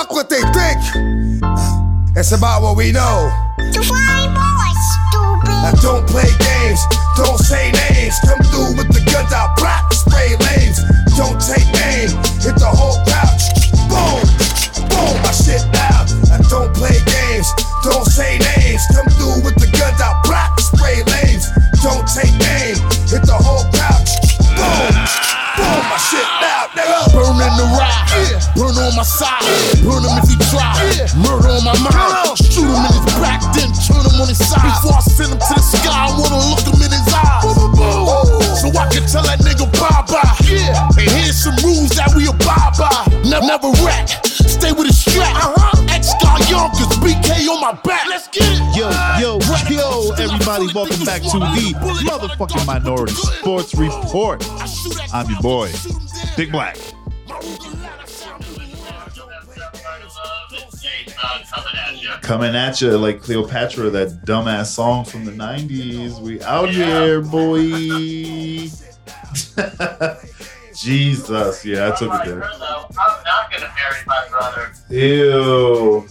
fuck what they think. It's about what we know. You flying stupid. Now don't play games, don't say names. Come through with the guns out, black spray lanes. Don't take aim, hit the whole crowd. On my side, burn him if he try. Murder on my mind, shoot him in his back, then turn him on his side. Before I send him to the sky, I wanna look him in his eyes. So I can tell that nigga bye bye. And here's some rules that we abide by. Never, never rat, stay with a strap. Uh-huh. X got Yonkers, BK on my back. Let's get it. Yo, yo, yo, everybody, welcome back to the motherfucking Minority Sports Report. I'm your boy, Big Black. Coming at you like Cleopatra, that dumbass song from the 90s. We out here, boy. Jesus, yeah, I took it there. I'm not gonna marry my brother. Ew.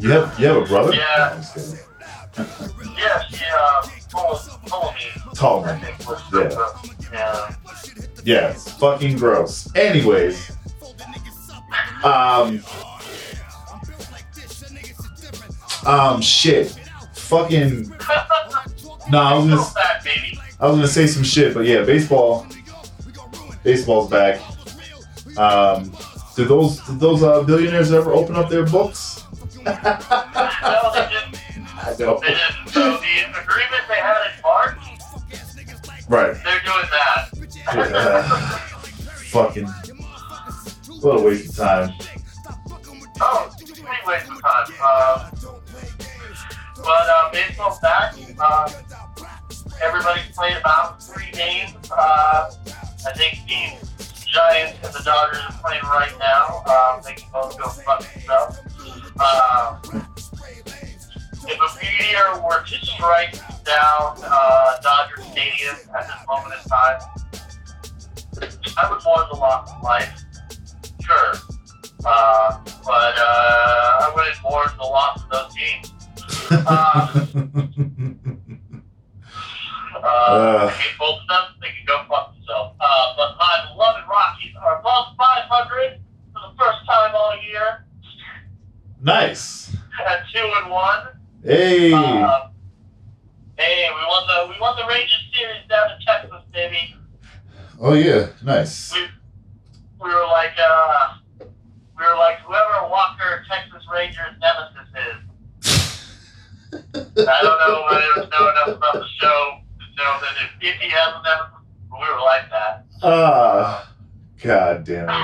You have, you have a brother? Yeah. I'm just kidding. Yeah, she uh told, told me. Tall I man. Yeah. yeah. Yeah, fucking gross. Anyways, um, um, shit, fucking. No, I was gonna. I was gonna say some shit, but yeah, baseball, baseball's back. Um, did those did those uh, billionaires ever open up their books? No, they didn't. I know. They didn't. So the agreement they had in March, Right. they're doing that. Yeah. fucking. What a waste of time. Oh, complete waste of time. Uh, but uh, baseball's back. Uh, everybody's played about three games. Uh, I think the Giants and the Dodgers are playing right now. Um, they can both go fuck themselves. Uh, if a meteor were to strike down uh, Dodger Stadium at this moment in time, I would mourn the loss of life. Sure. Uh, but uh, I wouldn't mourn the loss of those teams. Uh, uh, Uh. I hate both of them. They can go fuck themselves. Uh, but my beloved Rockies are above 500 for the first time all year nice. at two and one. Hey. Uh, hey, we won the we won the Rangers series down in Texas, baby. oh yeah. Nice. We we were like uh, we were like whoever Walker Texas Rangers nemesis is. I don't know I don't know enough about the show to know that if, if he has a nemesis, we were like that. Ah. God damn it.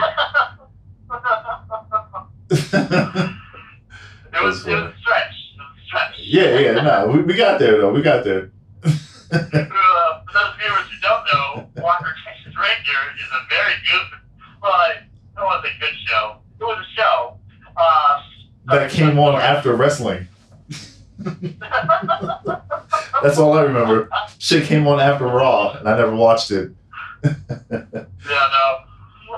It was it was a stretch. It was a stretch. yeah, yeah, no, we, we got there though. We got there. Uh, for those viewers who don't know, Walker Texas Ranger is a very good, well, I don't want to say good show. It was a show. Uh, that came on after wrestling. That's all I remember. Shit came on after Raw, and I never watched it. Yeah, no.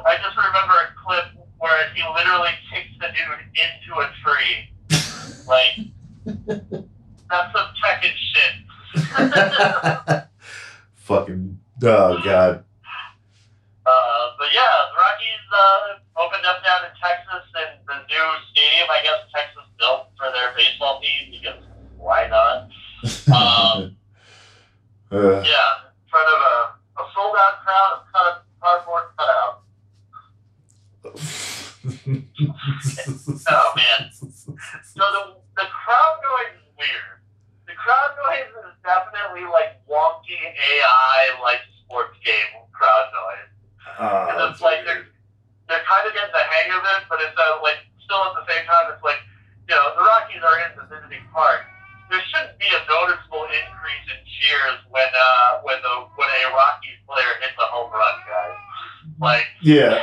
I just remember a clip where he literally kicks the dude into a tree. Like, that's some Tekken shit. Fucking oh god. Uh, but yeah, the Rockies uh, opened up down in Texas, and the new stadium, I guess Texas built for their baseball team because why not? Um, Uh, yeah, in front of a, a sold out crowd of cut, cardboard cutout. Oh man. So the, the crowd noise is weird. The crowd noise is definitely like wonky AI like sports game crowd noise. Ah, And it's like they're they're kind of getting the hang of it, but it's uh, like still at the same time it's like you know the Rockies are in the visiting park. There shouldn't be a noticeable increase in cheers when uh when the when a Rockies player hits a home run, guys. Like yeah.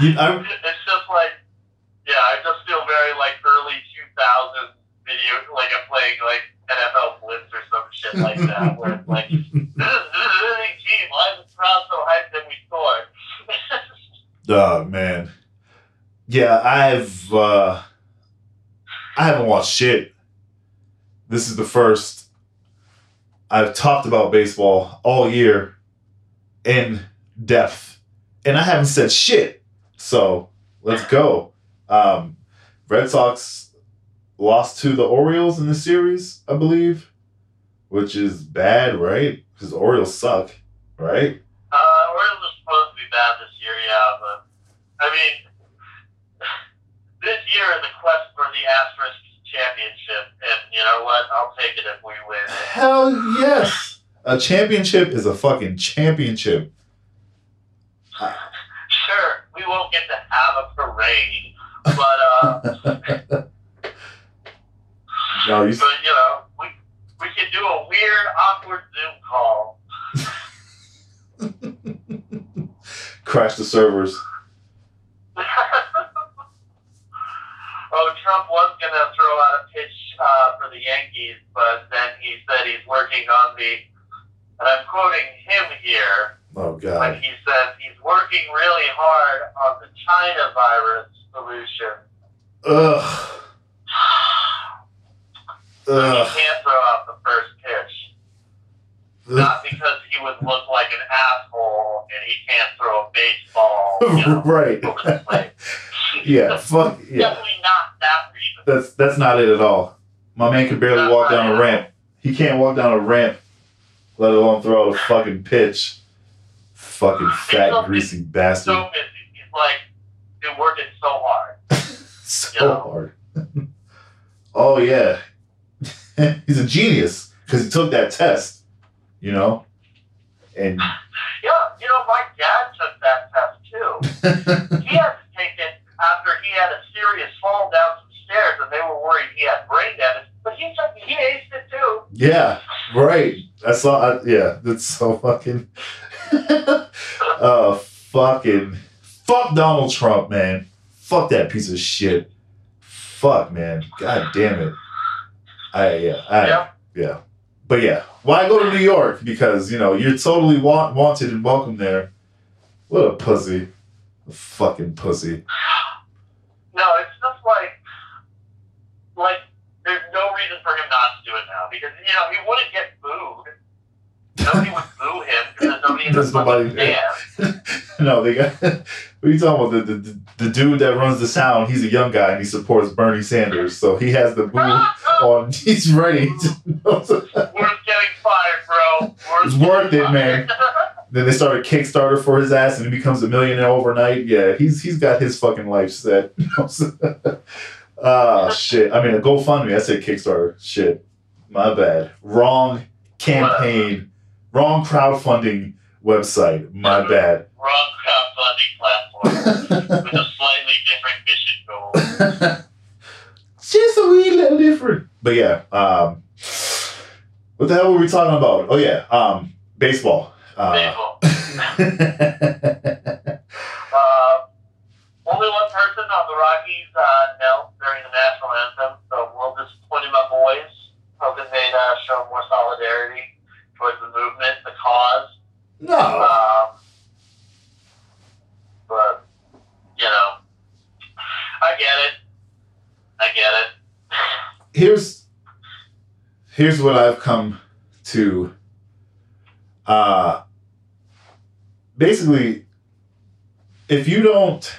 you, I, it's just like, yeah, I just feel very like early 2000s video, like I'm playing like NFL Blitz or some shit like that, where it's like, this is, this is a winning team. Why is the crowd so hyped that we scored? Oh man. Yeah, I've uh I haven't watched shit. This is the first I've talked about baseball all year in depth. And I haven't said shit. So let's go. Um Red Sox lost to the Orioles in the series, I believe. Which is bad, right? Because the Orioles suck, right? Uh, Orioles are supposed to be bad this year, yeah, but I mean, this year is a quest for the Asterisk championship, and you know what? I'll take it if we win it. Hell yes. A championship is a fucking championship. Sure, we won't get to have a parade, but uh, no, you but you know, we we can do a weird, awkward Zoom call. crash the servers. oh, Trump was going to throw out a pitch uh, for the Yankees, but then he said he's working on the, and I'm quoting him here, Oh God. god. he says he's working really hard on the China virus solution. Ugh. He Ugh. can't throw out the first pitch. Not because he would look like an asshole and he can't throw a baseball. You know, right. Yeah. Fuck. Yeah. Definitely not that reason. That's that's not it at all. My man can barely walk down a ramp. He can't walk down a ramp, let alone throw out a fucking pitch. Fucking fat, greasy bastard. So busy. He's like, been working so hard. so hard. oh yeah, he's a genius because he took that test, you know, and Yeah, you know, my dad took that test too. He had to take it after he had a serious fall down some stairs and they were worried he had brain damage. But he took he aced it too. yeah, right. I saw. I, yeah, that's so fucking. uh, fucking fuck Donald Trump, man. Fuck that piece of shit. Fuck, man. God damn it. I yeah. I, Yeah. Yeah. But yeah, why go to New York? Because, you know, you're totally wa- wanted and welcome there. What a pussy. A fucking pussy. No, it's just like like there's no reason for him not to do it now because you know he wouldn't get booed. Nobody would boo him because nobody in the nobody there. no, they got. what are you talking about? The, the, the dude that runs the sound, he's a young guy and he supports Bernie Sanders. So he has the boo on. He's ready. To, It's worth it, man. then they start a Kickstarter for his ass and he becomes a millionaire overnight. Yeah, he's he's got his fucking life set. Ah, shit. I mean, a GoFundMe. I said Kickstarter. Shit. My bad. Wrong campaign. Wrong crowdfunding website. My bad. Wrong crowdfunding platform with a slightly different mission goal. Just a wee little different. But yeah, um, what the hell were we talking about? Oh yeah, um, baseball. Uh, Baseball. Uh, only one person on the Rockies uh, knelt during the national anthem, so we'll just point my boys, hoping they'd uh, show more solidarity towards the movement, the cause. no. Um, but, you know, I get it. I get it. Here's here's what I've come to. Uh, basically, if you don't,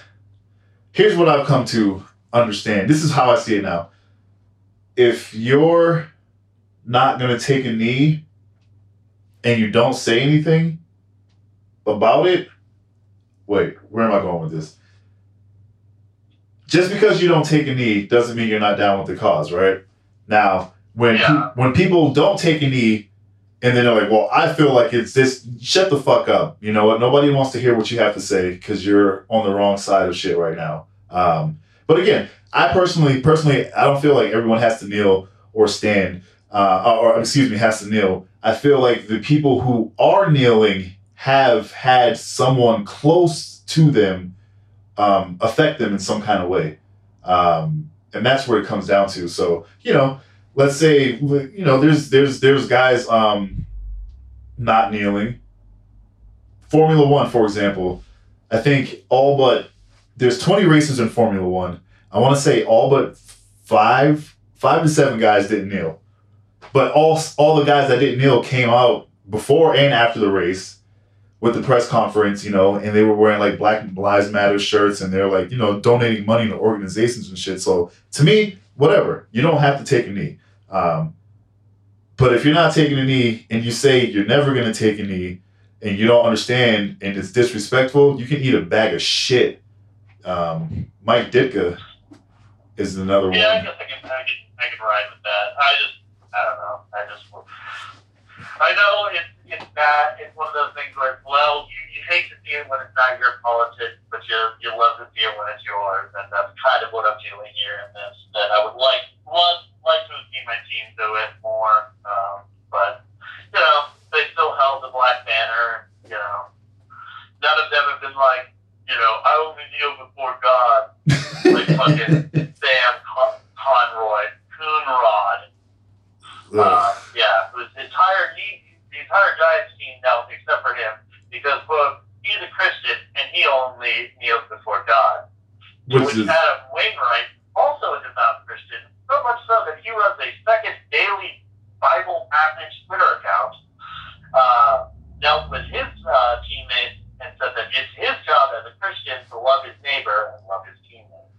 here's what I've come to understand. This is how I see it now. If you're not gonna take a knee and you don't say anything about it, wait, where am I going with this? Just because you don't take a knee doesn't mean you're not down with the cause, right? Now, when Yeah. pe- when people don't take a knee and then they're like, "Well, I feel like it's this," shut the fuck up. You know what? Nobody wants to hear what you have to say because you're on the wrong side of shit right now. Um, but again, I personally, personally, I don't feel like everyone has to kneel or stand, uh, or excuse me, has to kneel. I feel like the people who are kneeling have had someone close to them um, affect them in some kind of way, um, and that's where it comes down to. So you know, let's say you know, there's there's there's guys um, not kneeling. Formula One, for example, I think all but there's 20 races in Formula One. I want to say all but five, five to seven guys didn't kneel, but all all the guys that didn't kneel came out before and after the race with the press conference, you know, and they were wearing like Black Lives Matter shirts and they're like, you know, donating money to organizations and shit. So to me, whatever, you don't have to take a knee. Um, but if you're not taking a knee and you say you're never going to take a knee and you don't understand and it's disrespectful, you can eat a bag of shit. Um, Mike Ditka is another one. Yeah, I guess I can, I can, I can ride with that. I just, I don't know. I just, I know it's, it's bad. It's one of those things where, well, you hate to see it when it's not your politics, but you, you love to see it when it's yours. And that's kind of what I'm doing here in this. That I would like, love, like to see my team do it more. Um, but, you know, they still held the Black Banner. You know, none of them have been like, you know, I only kneel before God like fucking Sam Con- Conroy, Coonrod. Uh, yeah, whose entire he, the entire Giants team now, except for him, because quote, he's a Christian and he only kneels before God. Which which is Adam Wainwright also is a devout Christian, so much so that he runs a second daily Bible passage Twitter account. Uh, dealt with his uh, teammates and said that it's his job as a Christian to love his neighbor and love his teammates.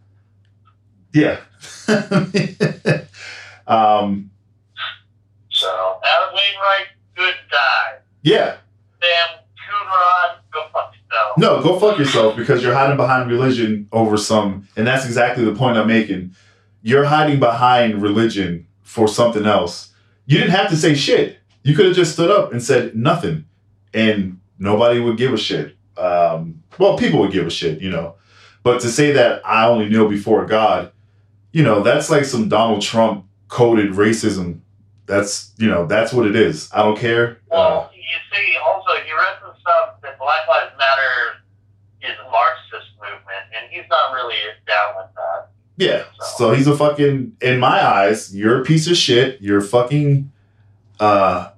yeah. um, So Adam Wainwright, good guy. yeah. Sam Go fuck yourself. No, go fuck yourself because you're hiding behind religion over some, and that's exactly the point I'm making. You're hiding behind religion for something else. You didn't have to say shit. You could have just stood up and said nothing, and nobody would give a shit. Um, well, people would give a shit, you know. But to say that I only kneel before God, you know, that's like some Donald Trump coded racism. That's you know, that's what it is. I don't care. Uh, you see, also, he read some stuff that Black Lives Matter is a Marxist movement, and he's not really down with that. Yeah. So he's a fucking in my eyes, you're a piece of shit. You're fucking uh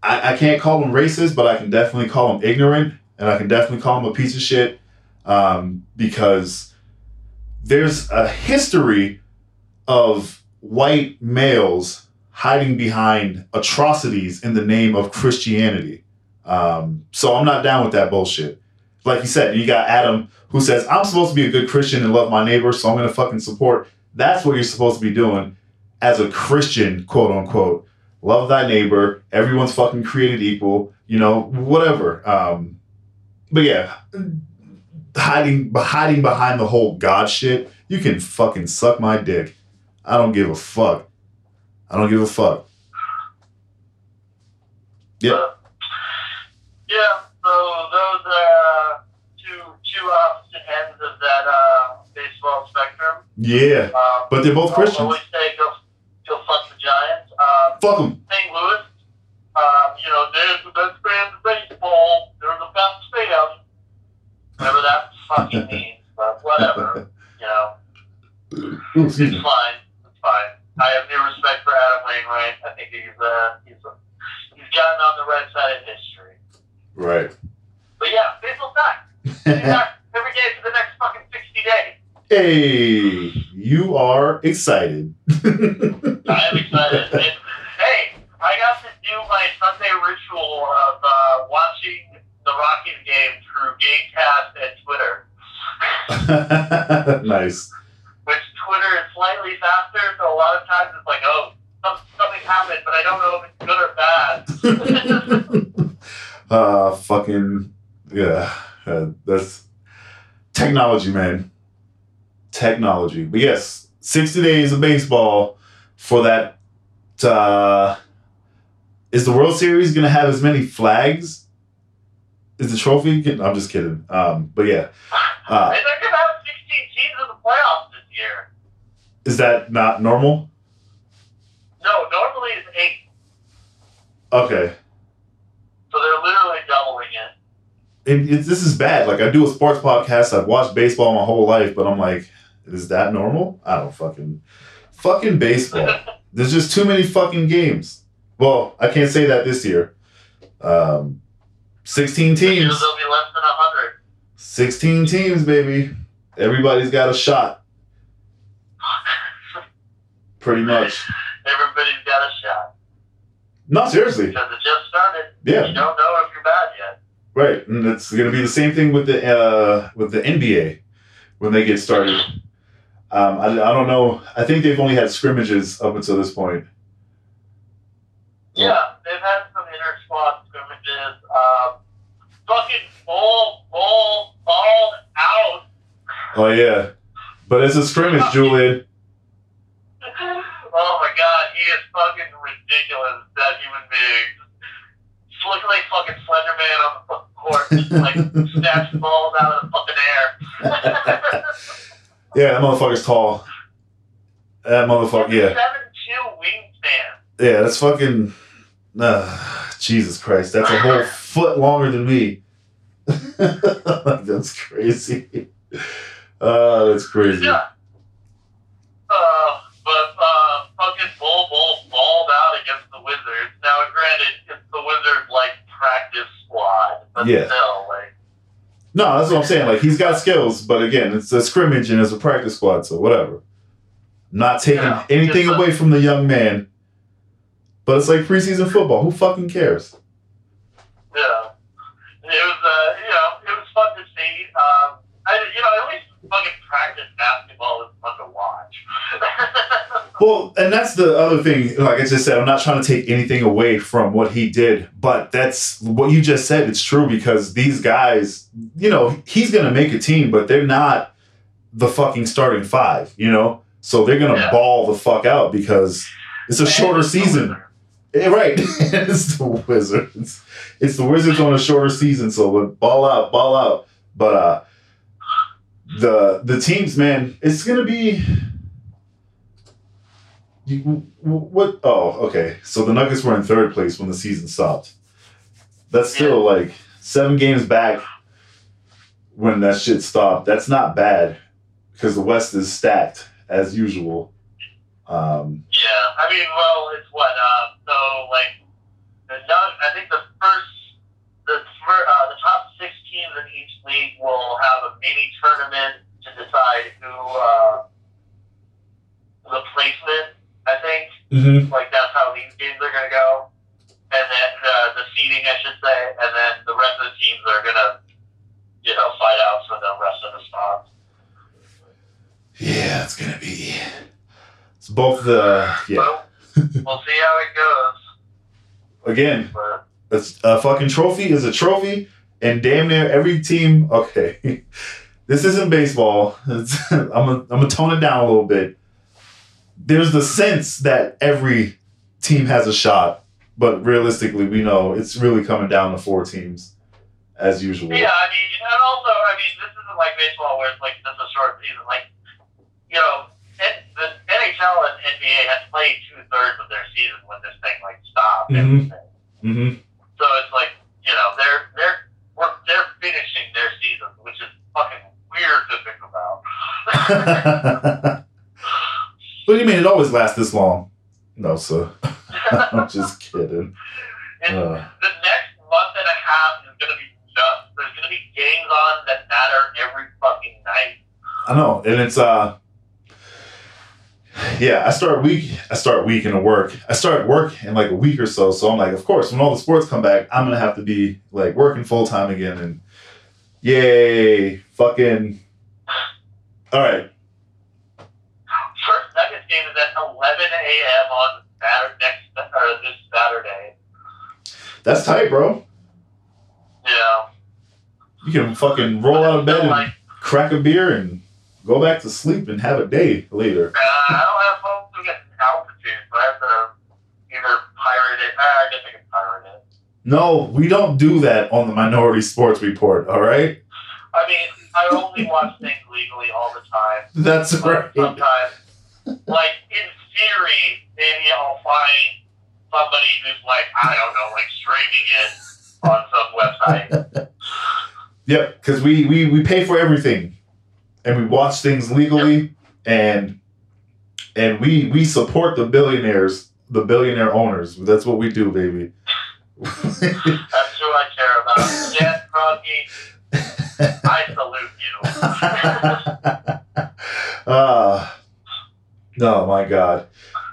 I, I can't call him racist, but I can definitely call him ignorant and I can definitely call him a piece of shit. Um, because there's a history of white males hiding behind atrocities in the name of Christianity. Um, so I'm not down with that bullshit. Like you said, you got Adam who says, I'm supposed to be a good Christian and love my neighbor, so I'm going to fucking support. That's what you're supposed to be doing as a Christian, quote unquote. Love thy neighbor. Everyone's fucking created equal, you know, whatever. Um, but yeah, hiding, hiding behind the whole God shit, you can fucking suck my dick. I don't give a fuck. I don't give a fuck. Yep. Yeah, so those are two, two opposite ends of that uh, baseball spectrum. Yeah. Um, But they're both Christians. always say go, go fuck the Giants. Um, Fuck them. St. Louis, um, you know, there's the best fans of baseball. They're the best fans. Whatever that fucking means, but whatever. You know, it's fine. It's fine. I have new respect for Adam Wainwright. I think he's uh, he's uh, he's gotten on the right side of history. Right. But yeah, back. It's back every day for the next fucking sixty days. hey, you are excited. I am excited. And, hey, I got to do my Sunday ritual of uh, watching the Rockies game through Gamecast and Twitter, nice. which Twitter is slightly faster, so a lot of times it's like, oh, something happened, but I don't know if it's good or bad. Uh, fucking yeah. Uh, that's technology, man. Technology. But yes, sixty days of baseball for that. Uh, is the World Series gonna have as many flags? Is the trophy? I'm just kidding. Um, but yeah. Uh, and they're going to have 16 teams in the playoffs this year. is that not normal? No, normally it's eight, Okay. So they're literally doubling it. And it, this is bad. Like I do a sports podcast. I've watched baseball my whole life, but I'm like, is that normal? I don't fucking fucking baseball. There's just too many fucking games. Well, I can't say that this year. Um, 16 teams. there'll be less than 100. 16 teams, baby. Everybody's got a shot. Pretty much. Everybody's got a shot No, seriously. because it just started. Yeah. You don't know if you're bad yet. Right, and it's going to be the same thing with the uh, with the NBA when they get started. Um, I, I don't know. I think they've only had scrimmages up until this point. Yeah, they've had some inter squad scrimmages. Um, fucking Bol, Bol, balled out. Oh yeah, but it's a scrimmage, Julian. oh my god, he is fucking ridiculous, that human being. Just looking like fucking Slender Man on the fucking court, just like snatching balls out of the fucking air. Yeah, that motherfucker's tall. That motherfucker, yeah, Seven two wingspan. yeah, that's fucking. Uh, Jesus Christ, that's a whole foot longer than me. that's crazy. Uh, that's crazy. Yeah. Uh, but uh, fucking Bol Bol balled out Wizards. Now, granted, it's the Wizards like practice squad, but Yeah. still, like, No, that's what I'm saying. Like he's got skills, but again, it's a scrimmage and it's a practice squad, so whatever. Not taking Yeah, anything away from the young man, but it's like preseason football. Who fucking cares? know, it was, uh, you know, it was fun to see. Um, I, you know, at least fucking practice basketball is fun to watch. Well, and that's the other thing. Like I just said, I'm not trying to take anything away from what he did, but that's what you just said. It's true because these guys, you know, he's going to make a team, but they're not the fucking starting five, you know? So they're going to Yeah. ball the fuck out because it's a shorter it's season. Yeah, right. it's the Wizards. It's the Wizards on a shorter season, so but ball out, ball out. But uh the the teams, man, it's gonna be what oh, okay. So the Nuggets were in third place when the season stopped. That's still like seven games back when that shit stopped. That's not bad because the West is stacked as usual. Um Yeah, I mean, well, it's what, uh, so, like, the Nug, I think the first, the, uh, the top six teams in league will have a mini tournament to decide who, uh, the placement, I think. mhm. Like, that's how these games are going to go. And then, uh, the seeding, I should say, and then the rest of the teams are going to, you know, fight out for the rest of the spots. Yeah, it's gonna be. It's both the yeah. Well, we'll see how it goes. Again, But, it's a fucking trophy is a trophy, and damn near every team. Okay, this isn't baseball. It's, I'm gonna I'm gonna tone it down a little bit. There's the sense that every team has a shot, but realistically, we know it's really coming down to four teams, as usual. Yeah, I mean, and also, I mean, this isn't like baseball where it's like just a short season. Like, you know, the NHL and NBA had played two thirds of their season when this thing like stopped. and Mhm. everything. hmm So it's like, you know, they're they're we're, they're finishing their season, which is fucking weird to think about. what do you mean it always lasts this long? No, sir. I'm just kidding. and Uh, the next month and a half is gonna be nuts. There's gonna be games on that matter every fucking night. I know, and it's uh, yeah. I start week. I start week into work. I start work in like a week or so. So I'm like, of course, when all the sports come back, I'm gonna have to be like working full time again. And yay, fucking. All right, First Nuggets game is at 11 a.m. on Saturday, next or this Saturday. that's tight, bro. Yeah. You can fucking roll out of bed and Like, crack a beer and go back to sleep and have a day later. uh, I don't have phone to get altitude, so I have to either pirate it. Uh, I guess I can pirate it. No, we don't do that on the Minority Sports Report. All right, I mean, I only watch things legally all the time. that's But right. sometimes, like in theory, maybe I'll find somebody who's like, I don't know, like streaming it on some website. Yep, because we, we we pay for everything, and we watch things legally, and and we we support the billionaires, the billionaire owners. That's what we do, baby. That's who I care about. Dan Kroenke, I salute you. uh, no, my God.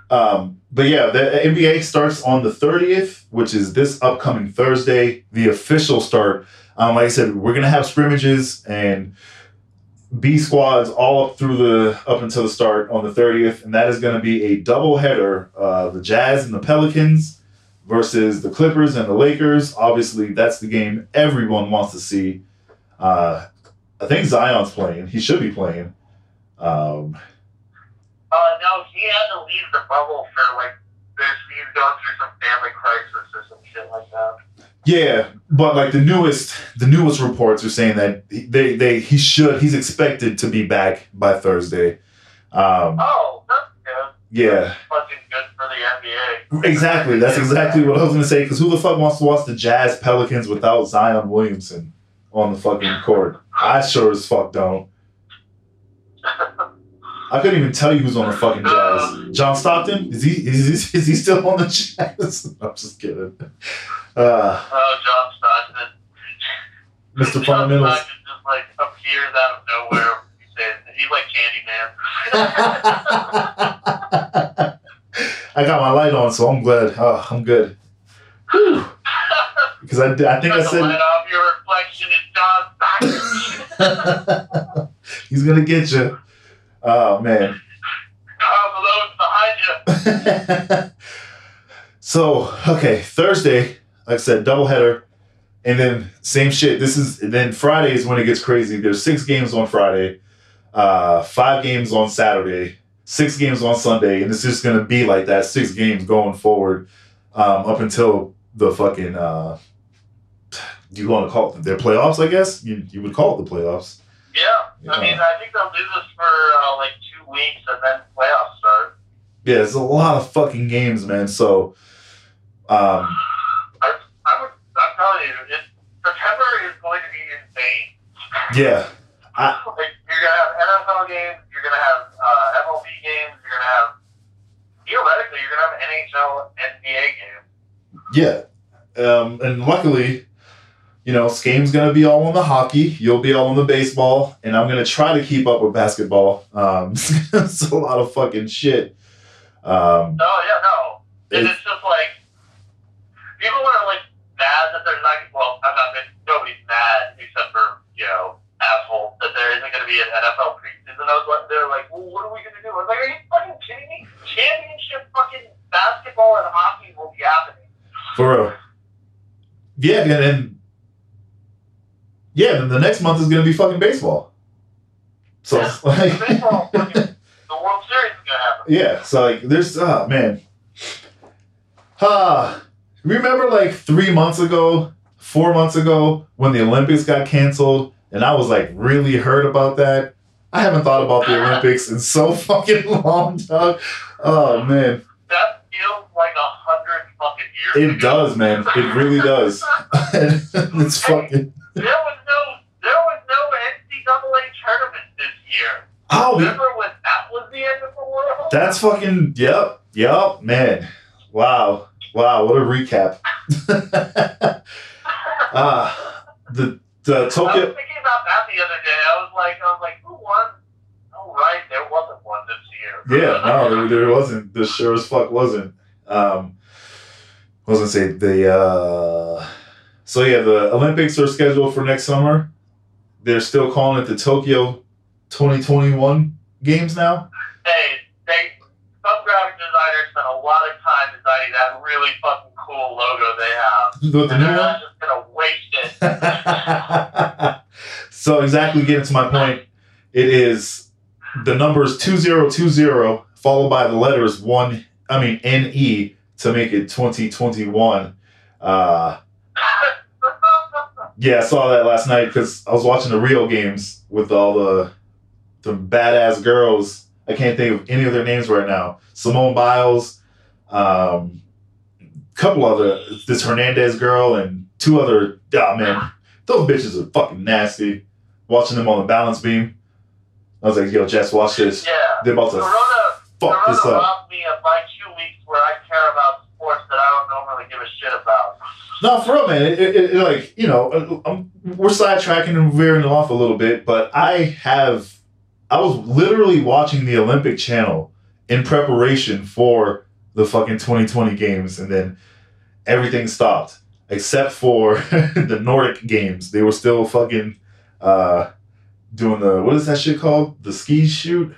Um, but yeah, the NBA starts on the 30th, which is this upcoming Thursday, the official start. Um, like I said, we're gonna have scrimmages and B squads all up through the up until the start on the 30th, and that is gonna be a double header. Uh, the Jazz and the Pelicans versus the Clippers and the Lakers. Obviously, that's the game everyone wants to see. Uh, I think Zion's playing. He should be playing. Um, Uh, no, he had to leave the bubble for like this. He's going through some family crisis or some shit like that. Yeah, but like the newest the newest reports are saying that they they he should he's expected to be back by Thursday. Um, Oh, that's good. yeah, Fucking good for the NBA. exactly. That's exactly what I was gonna say. Because who the fuck wants to watch the Jazz Pelicans without Zion Williamson on the fucking court? I sure as fuck don't. I couldn't even tell you who's on the fucking Jazz. John Stockton is he is he, is he still on the Jazz? I'm just kidding. Uh, Oh, John Stockton. Mr. John Fundamentals. Stockton just like appears out of nowhere. He says he's like Candyman. I got my light on, so I'm glad. Oh, I'm good. Because I, I think I the light off your reflection in John Stockton. he's gonna get you. Oh man. Oh, below behind you. so okay, Thursday, like I said, doubleheader, and then same shit. This is then Friday is when it gets crazy. There's six games on Friday, uh, five games on Saturday, six games on Sunday, and it's just gonna be like that. Six games going forward, um, up until the fucking. Uh, do you want to call it their playoffs? I guess you you would call it the playoffs. Yeah, I mean, I think they'll do this for uh, like two weeks and then playoffs start. Yeah, it's a lot of fucking games, man. So, um, I, I would, I'm telling you, it, September is going to be insane. yeah, like, you're gonna have NFL games, you're gonna have uh, MLB games, you're gonna have theoretically, you're gonna have NHL, NBA games. yeah, um, and luckily, you know, Skame's gonna be all on the hockey. You'll be all on the baseball, and I'm gonna try to keep up with basketball. Um, it's a lot of fucking shit. Um, No, yeah, no. And It- it's just like people are like mad that there's not. Well, I'm not. Mad. Nobody's mad except for you know assholes that there isn't going to be an NFL preseason. I was like, they're like, well, what are we going to do? I was like, are you fucking kidding me? Championship fucking basketball and hockey will be happening. for real. Yeah, and then yeah, then the next month is gonna be fucking baseball. So Yeah. like, Baseball, fucking, the World Series is going to happen. Yeah, so like there's oh man. Ah, remember like three months ago, four months ago, when the Olympics got canceled, and I was like really hurt about that. I haven't thought about the Olympics in so fucking long, dog. Oh man, That feels like a hundred fucking years. it ago. does, man. It really does. it's fucking. There was no, there was no NCAA tournament this year. Oh, Remember when that was the end of the world? that's fucking. Yep, yep, man. Wow, wow. What a recap. Ah, the the Tokyo. I was thinking about that the other day. I was like, I was like, who won? Oh right, there wasn't one this year. Yeah, no, there, there wasn't. There sure as fuck wasn't. Um, I was gonna say the. Uh, so yeah, the Olympics are scheduled for next summer. They're still calling it the Tokyo 2021 games now. Hey, they some graphic designers spent a lot of time designing that really fucking cool logo they have. With the And new they're one. not just gonna waste it. so exactly getting to my point, it is the numbers two zero two zero followed by the letters one. I mean N E to make it 2021. Uh, Yeah, I saw that last night because I was watching the Rio games with all the the badass girls. I can't think of any of their names right now. Simone Biles, um, couple other this Hernandez girl, and two other. Oh man, those bitches are fucking nasty. Watching them on the balance beam, I was like, "Yo, Jess, watch this. yeah. They're about to Corona, fuck this up." robbed me of my two weeks where I care about sports that I don't normally give a shit about. No, for real, man. It, it, it- like you know, uh, um, we're sidetracking and veering off a little bit, but I have, I was literally watching the Olympic Channel in preparation for the fucking 2020 games, and then everything stopped except for the Nordic games. They were still fucking uh, doing the what is that shit called? The ski shoot.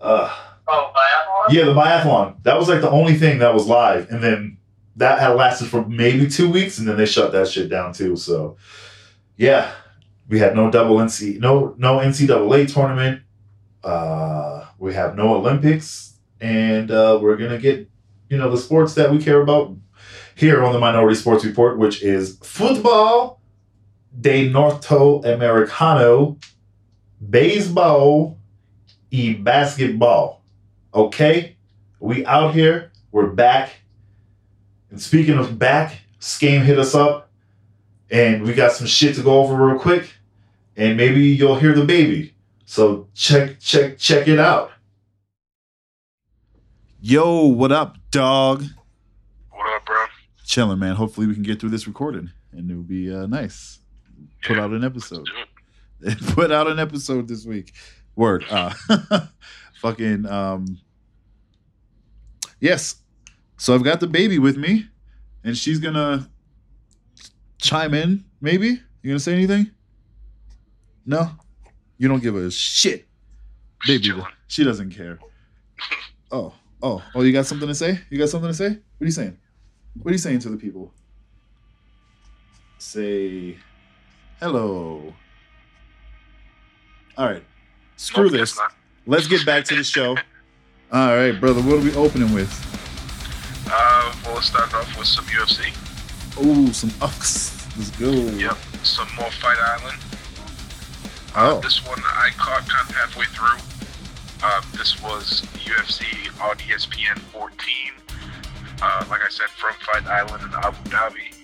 Uh, Oh, biathlon? yeah, the biathlon. That was like the only thing that was live, and then that had lasted for maybe two weeks, and then they shut that shit down too. So, yeah, we had no double NC, no no NCAA tournament. Uh, we have no Olympics, and uh, we're gonna get you know the sports that we care about here on the Minority Sports Report, which is football, de Norto Americano, baseball, e basketball. Okay, we out here. We're back. And speaking of back, Skame hit us up, and we got some shit to go over real quick, and maybe you'll hear the baby. So check, check, check it out. Yo, what up, dog? What up, bro? Chilling, man. Hopefully, we can get through this recording, and it'll be uh, nice. Put out an episode. Put out an episode this week. Word. Uh fucking um Yes. So I've got the baby with me and she's gonna chime in, maybe? You gonna say anything? No? You don't give a shit. Baby. She doesn't care. Oh, oh, oh, you got something to say? You got something to say? What are you saying? What are you saying to the people? Say hello. All right. Screw this. Let's get back to the show. All right, brother. What are we opening with? Uh, well, start off with some UFC. Oh, some ucks. Let's go. Yep, some more Fight Island. Oh. This one I caught kind of halfway through. Uh, this was UFC on ESPN 14. Uh, like I said, from Fight Island in Abu Dhabi.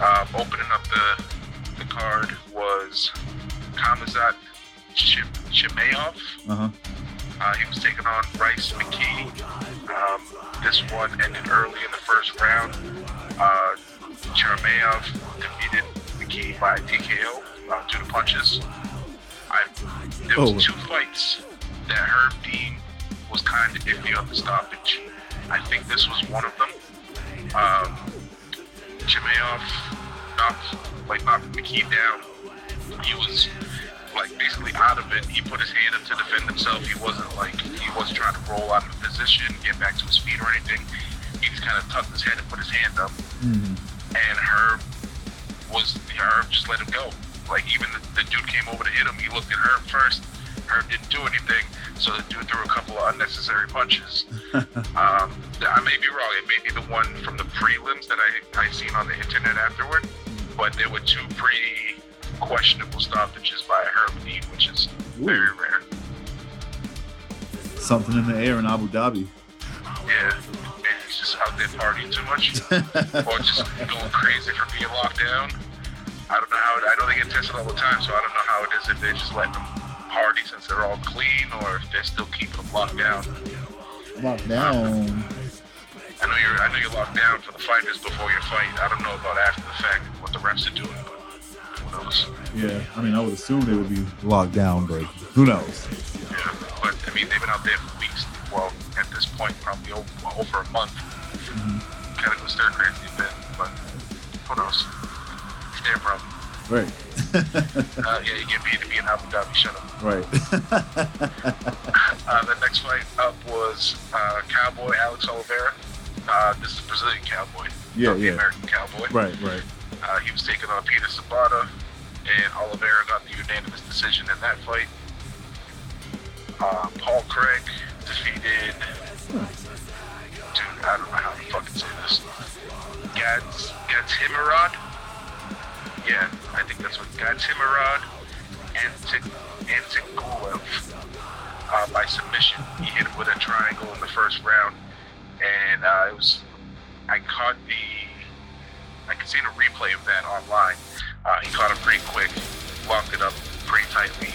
Uh, opening up the the card was Kamazat Chim- Chimaev. Uh huh. Uh, he was taking on Bryce McKee. Um, this one ended early in the first round. Uh, Chimaev defeated McKee by TKO uh, due to punches. I, there was Oh. two fights that Herb Dean was kind of iffy on the stoppage. I think this was one of them. Um, Chimaev knocked, like knocked McKee down. He was like basically out of it. He put his hand up to defend himself. He wasn't like he wasn't trying to roll out of the position, get back to his feet or anything. He just kind of tucked his head and put his hand up. Mm. And Herb was Herb just let him go. Like even the, the dude came over to hit him. He looked at Herb first. Herb didn't do anything, so the dude threw a couple of unnecessary punches. um, I may be wrong. It may be the one from the prelims that I I seen on the internet afterward, but there were two pretty questionable stoppages by Herb Dean, which is very rare. Something in the air in Abu Dhabi. Yeah, maybe he's just out there partying too much, or just going crazy for being locked down. I don't know how. I know they get tested all the time, so I don't know how it is if they're just letting them party since they're all clean, or if they're still keeping them locked down. Locked down. I know you're. I know you're locked down for the fighters before your fight. I don't know about after the fact what the refs are doing, knows? Yeah, I mean, I would assume they would be locked down, but who knows? Yeah, but I mean they've been out there for weeks. Well, at this point, probably over, over a month. Kind of go stir crazy a bit, but who knows? It's their problem. Right. Uh, yeah, you get paid to be in Abu Dhabi. Shut up. right. Uh, the next fight up was uh, Cowboy Alex Oliveira. Uh, this is the Brazilian Cowboy, Yeah, not the yeah. American Cowboy. right, right. Uh, he was taking on Peter Sobotta, and Oliveira got the unanimous decision in that fight. Uh, Paul Craig defeated. Dude, I don't know how to fucking say this. Gats Gatsimarad. Yeah, I think that's what Gatsimarad Antik Antikulev uh, by submission. He hit him with a triangle in the first round, and uh, it was. I caught the I can see the replay of that online. Uh, he caught him pretty quick, locked it up pretty tightly.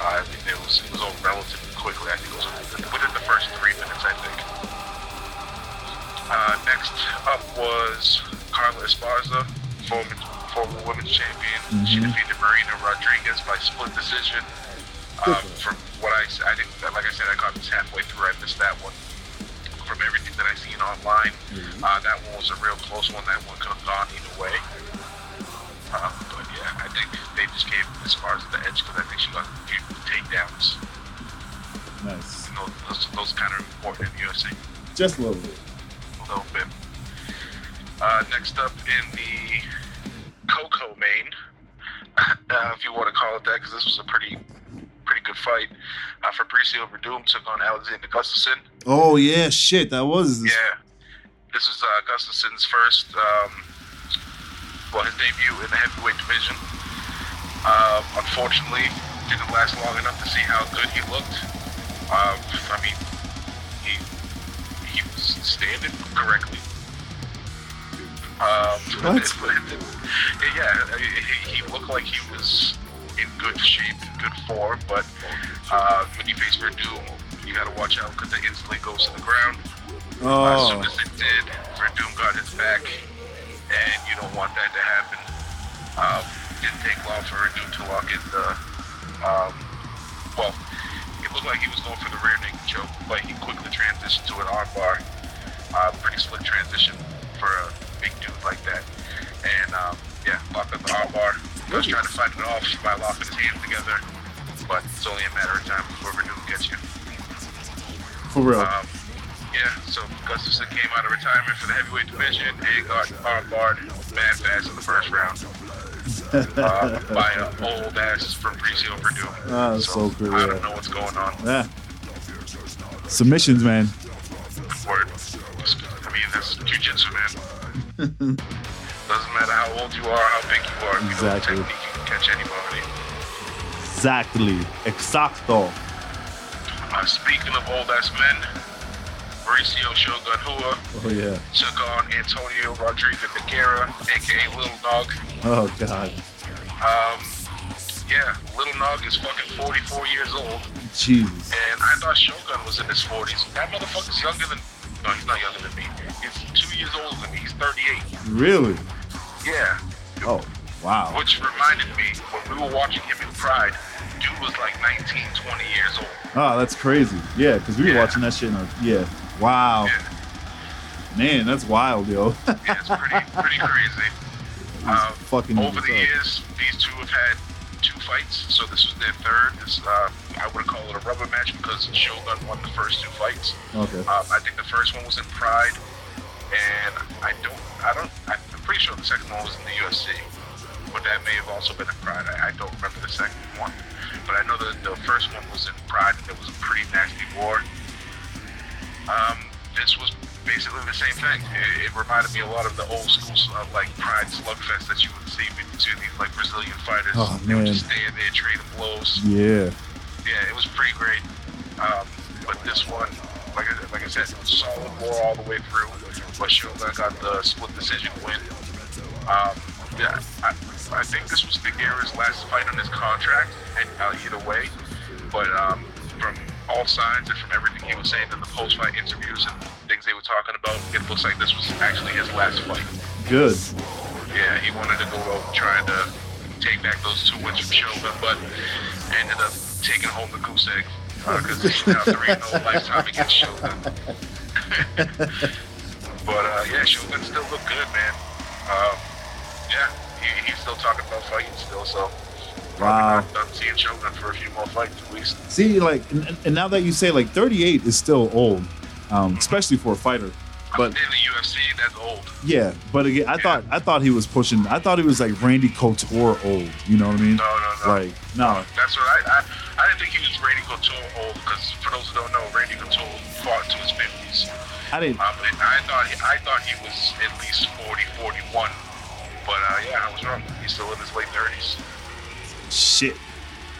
Uh, it was it was all relatively quickly. I think it was within the first three minutes. I think. Uh, next up was Carla Esparza, former, former women's champion. She defeated Marina Rodriguez by split decision. Um, from what I, I didn't, like I said, I caught this halfway through. I missed that one. From everything that I've seen online, uh, that one was a real close one. That one could have gone either way. But yeah, I think they just gave Esparza the edge because I think she got a few takedowns. Nice. And those, those, those kind of important in the UFC Just a little bit. a little bit. Uh, next up in the Coco main, uh, if you want to call it that, because this was a pretty pretty good fight. Uh, Fabricio Werdum took on Alexander Gustafsson. Oh yeah, shit. That was Yeah, this is uh, Gustafsson's first, um, well, his debut in the heavyweight division. Uh, unfortunately, didn't last long enough to see how good he looked. Uh, I mean, he he was standing correctly. Um, What? yeah, he, he looked like he was in good shape, good form, but uh, when you face Werdum, you got to watch out because it instantly goes to the ground. Uh, as soon Oh, as it did, Werdum got his back, and you don't want that to happen. Um, didn't take long for Werdum to lock in the. Um, well, it looked like he was going for the rear naked choke, but he quickly transitioned to an armbar. Uh, pretty slick transition for a big dude like that. And um, yeah, locked up the armbar. He was trying to fight it off by locking his hands together, but it's only a matter of time before Werdum gets you. for real. Um, yeah, so Gustafsson came out of retirement for the heavyweight division and got armbarred bad fast in the first round uh, by an old ass Fabricio Werdum. Ah, so good, I don't know what's going on. Yeah. Submissions, man. Word. I mean, that's jujitsu, man. Doesn't matter how old you are, how big you are. If you know Exactly. technique, you can catch anybody. Exactly. Exacto. Uh, speaking of old ass men, Mauricio Shogun Rua Oh yeah. took on Antonio Rodriguez de Guerra, aka Little Nog. Oh god. Um, yeah, Little Nog is fucking 44 years old, Jesus. and I thought Shogun was in his 40s. That motherfucker's younger than. No, he's not younger than me. He's two years older than me. He's 38. Really? Yeah. Oh wow. Which reminded me, when we were watching him in Pride, dude was like 19, 20 years old. Oh, that's crazy. Yeah, because we were Yeah. watching that shit. In our, yeah. Wow. Yeah, Man, that's wild, yo. yeah it's pretty, pretty crazy. Um, fucking over the bizarre. years, these two have had two fights, so this was their third. This, uh, I would call it a rubber match because Shogun won the first two fights. okay. Um, I think the first one was in Pride, and I don't, I don't, I'm pretty sure the second one was in the UFC, but that may have also been in Pride. I, I don't remember the second one, but I know that the first one was in Pride, and it was a pretty nasty war. Um, this was basically the same thing. It, it reminded me a lot of the old school uh, like Pride slugfest that you would see between these like Brazilian fighters. Oh, they would just stand there trading blows Yeah. yeah, it was pretty great. Um, but this one, like I, like I said, it was a solid war all the way through. But Shogun got the split decision win. Um, yeah, I, I think this was Figueroa's last fight on his contract, and uh, either way. But um, from all sides and from everything he was saying in the post-fight interviews and things they were talking about, it looks like this was actually his last fight. Good. Yeah, he wanted to go out trying to take back those two wins from Shogun, but ended up taking home the goose egg because he's now 3 0 lifetime against Shogun. but uh, yeah, Shogun still look good, man. Um, yeah, he, he's still talking about fighting still, so Wow. done seeing for a few more fights at least. See, like, and, and now that you say like 38 is still old, um, especially for a fighter. But in the UFC, that's old. yeah, but again, I thought I thought he was pushing. I thought he was like Randy Couture old. You know what I mean? No, no, no. Like, no. That's what I, I I didn't think he was Randy Couture old because for those who don't know, Randy Couture fought to his 50s. I didn't. Um, I thought he, I thought he was at least 40, 41. But uh, yeah, I was wrong. He's still in his late 30s. Shit.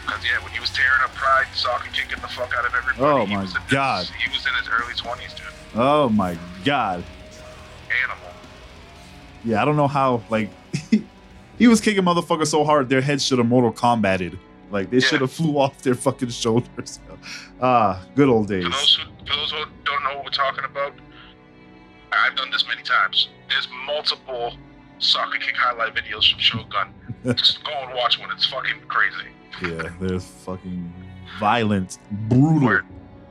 Cause yeah, when he was tearing up Pride, and kicking the fuck out of everybody. Oh, my in God. His, he was in his early 20s, dude. Oh my god. Animal. Yeah, I don't know how. Like, he was kicking motherfuckers so hard their heads should have Mortal Kombated. Like they Yeah. should have flew off their fucking shoulders. Ah, good old days. For those who for those who don't know what we're talking about, I've done this many times. There's multiple soccer kick highlight videos from Shogun. Just go and watch one. It's fucking crazy. Yeah, there's fucking violent, brutal.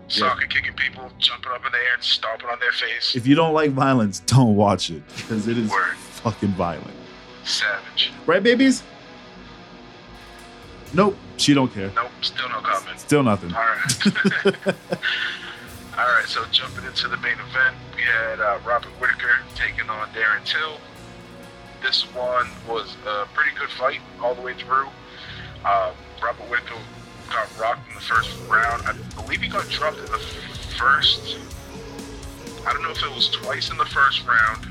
Soccer kicking people, jumping up in the air and stomping on their face. If you don't like violence, don't watch it because it is Word. fucking violent. Savage. Right, babies? Nope, she don't care. Nope, still no comment. Still nothing. All right. All right, so jumping into the main event, we had uh, Robert Whitaker taking on Darren Till. This one was a pretty good fight all the way through. Um, Robert Whitaker got rocked in the first round. I believe he got dropped in the first. I don't know if it was twice in the first round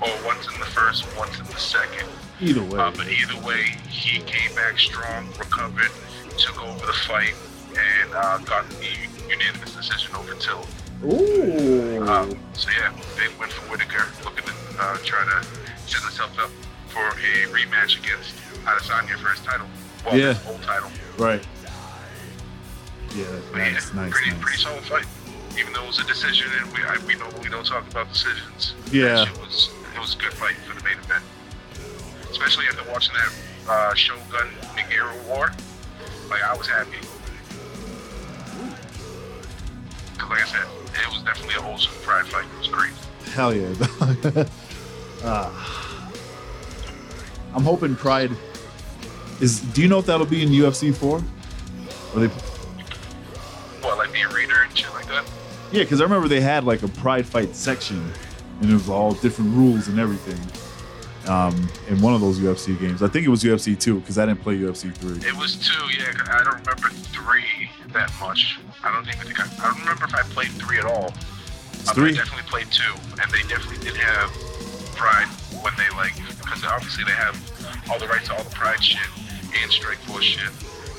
or once in the first, once in the second. Either way. Uh, but either way, he came back strong, recovered, took over the fight, and uh, got the unanimous decision over Till. Ooh. Um, so yeah, big win for Whitaker, looking to uh, try to set himself up for a rematch against Adesanya for his title. Well, Yeah. his old title. right. Yeah, But nice, yeah, nice, pretty nice. pretty solid fight. Even though it was a decision, and we I, we know we don't talk about decisions. Yeah. Shit was it was a good fight for the main event. Especially after watching that uh, Shogun Nogueira war, like I was happy. 'Cause like I said, it was definitely a wholesome pride fight. It was great. Hell yeah. Ah. I'm hoping Pride is. Do you know if that'll be in UFC four? Or they? What, like the arena and shit like that? Yeah, because I remember they had like a Pride fight section, and it was all different rules and everything. Um, in one of those UFC games, I think it was UFC two because I didn't play UFC three. It was two, yeah. I don't remember three that much. I don't even think I, I don't remember if I played three at all. Um, three. I definitely played two, and they definitely did have Pride when they like, because obviously they have all the rights to all the Pride shit and Strike Force shit.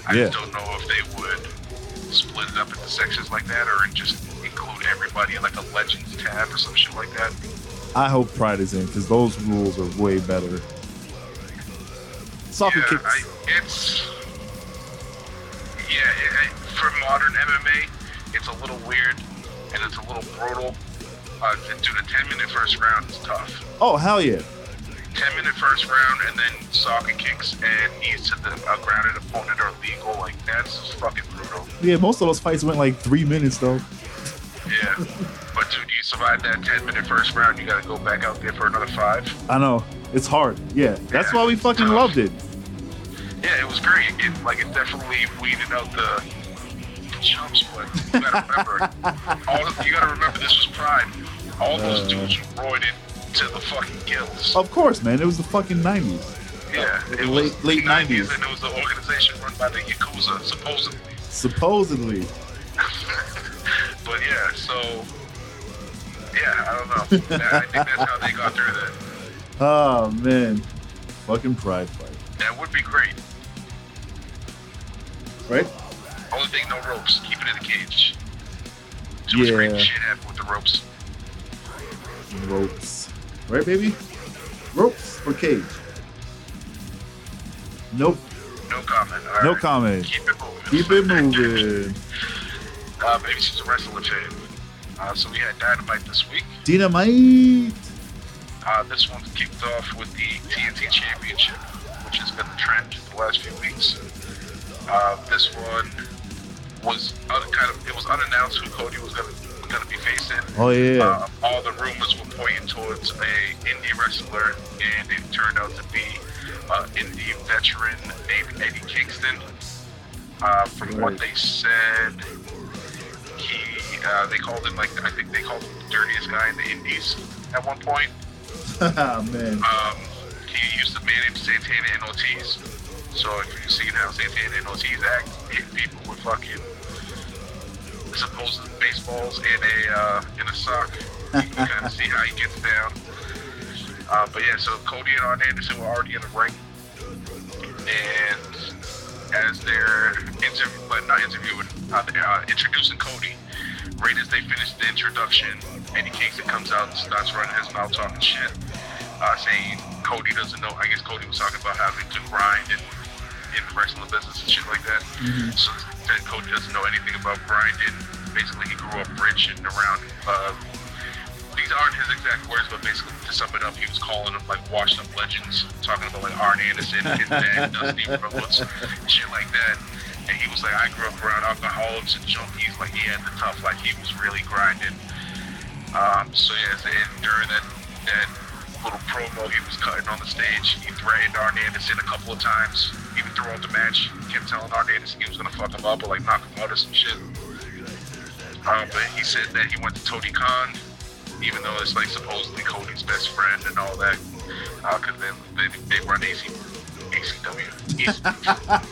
I Yeah. just don't know if they would split it up into sections like that, or just include everybody in like a Legends tab or some shit like that. I hope Pride is in because those rules are way better. Soccer yeah, kicks. I, it's yeah. It, it, for modern MMA, it's a little weird and it's a little brutal. Uh, do the 10 minute first round is tough. oh hell yeah! 10 minute first round and then soccer kicks and knees to the uh, grounded opponent are legal. Like that's fucking brutal. Yeah, most of those fights went like three minutes though. Yeah. but dude, you survive that 10 minute first round, you gotta go back out there for another five. I know it's hard. Yeah, that's why we fucking loved it. Yeah, it was great. It, like it definitely weeded out the chumps, but you gotta remember, all you gotta remember this was Pride. All those Uh. dudes were roided to the fucking gills. Of course, man. It was the fucking nineties. yeah, it late- was late 90s. and it was the organization run by the Yakuza, supposedly. Supposedly. But yeah, so yeah, I don't know. I think that's how they got through that. Oh man, fucking Pride fight. That would be great. Right? Only thing, no ropes. Keep it in the cage. Too much Yeah. crazy shit happened with the ropes. Ropes. Right, baby? Ropes or cage? Nope. No comment. All No right. comment. Keep it moving. Keep it moving. Uh, maybe she's a wrestling fan. Uh, so we had Dynamite this week. Dynamite. Uh, this one kicked off with the TNT Championship, which has been the trend the last few weeks. Uh, this one was un- kind of it was unannounced who Cody was gonna gonna be facing. Oh yeah. Uh, all the rumors were pointing towards a indie wrestler, and it turned out to be uh, indie veteran named Eddie Kingston. Uh, from what they said, he uh, they called him like I think they called him the dirtiest guy in the indies at one point. man. Um, he used to manage Santana and Ortiz. So if you've seen how Santana and Ortiz act, people with fucking supposed baseballs in a uh, in a sock, you can kind of see how he gets down. Uh, but yeah, so Cody and Arn Anderson were already in the ring, and as they're interview, but not interviewing, uh, uh, introducing Cody. Right as they finish the introduction, Eddie Kingston comes out and starts running his mouth talking shit, uh, saying Cody doesn't know. I guess Cody was talking about having to grind and in the wrestling business and shit like that. So said Cody doesn't know anything about grinding. Basically, he grew up rich and around uh, these aren't his exact words, but basically to sum it up, he was calling them like washed up legends, talking about like Arn Anderson, his dad, Dusty Rhodes, and shit like that. And he was like, I grew up around alcoholics and junkies. Like he had the tough, like he was really grinding. Um, so yeah, and during that that little promo he was cutting on the stage, he threatened Arn Anderson a couple of times. Even throughout the match, he kept telling Arn Anderson he was gonna fuck him up or like knock him out or some shit. Um, but he said that he went to Tony Khan, even though it's like supposedly Cody's best friend and all that, because they, they they run AC, ACW.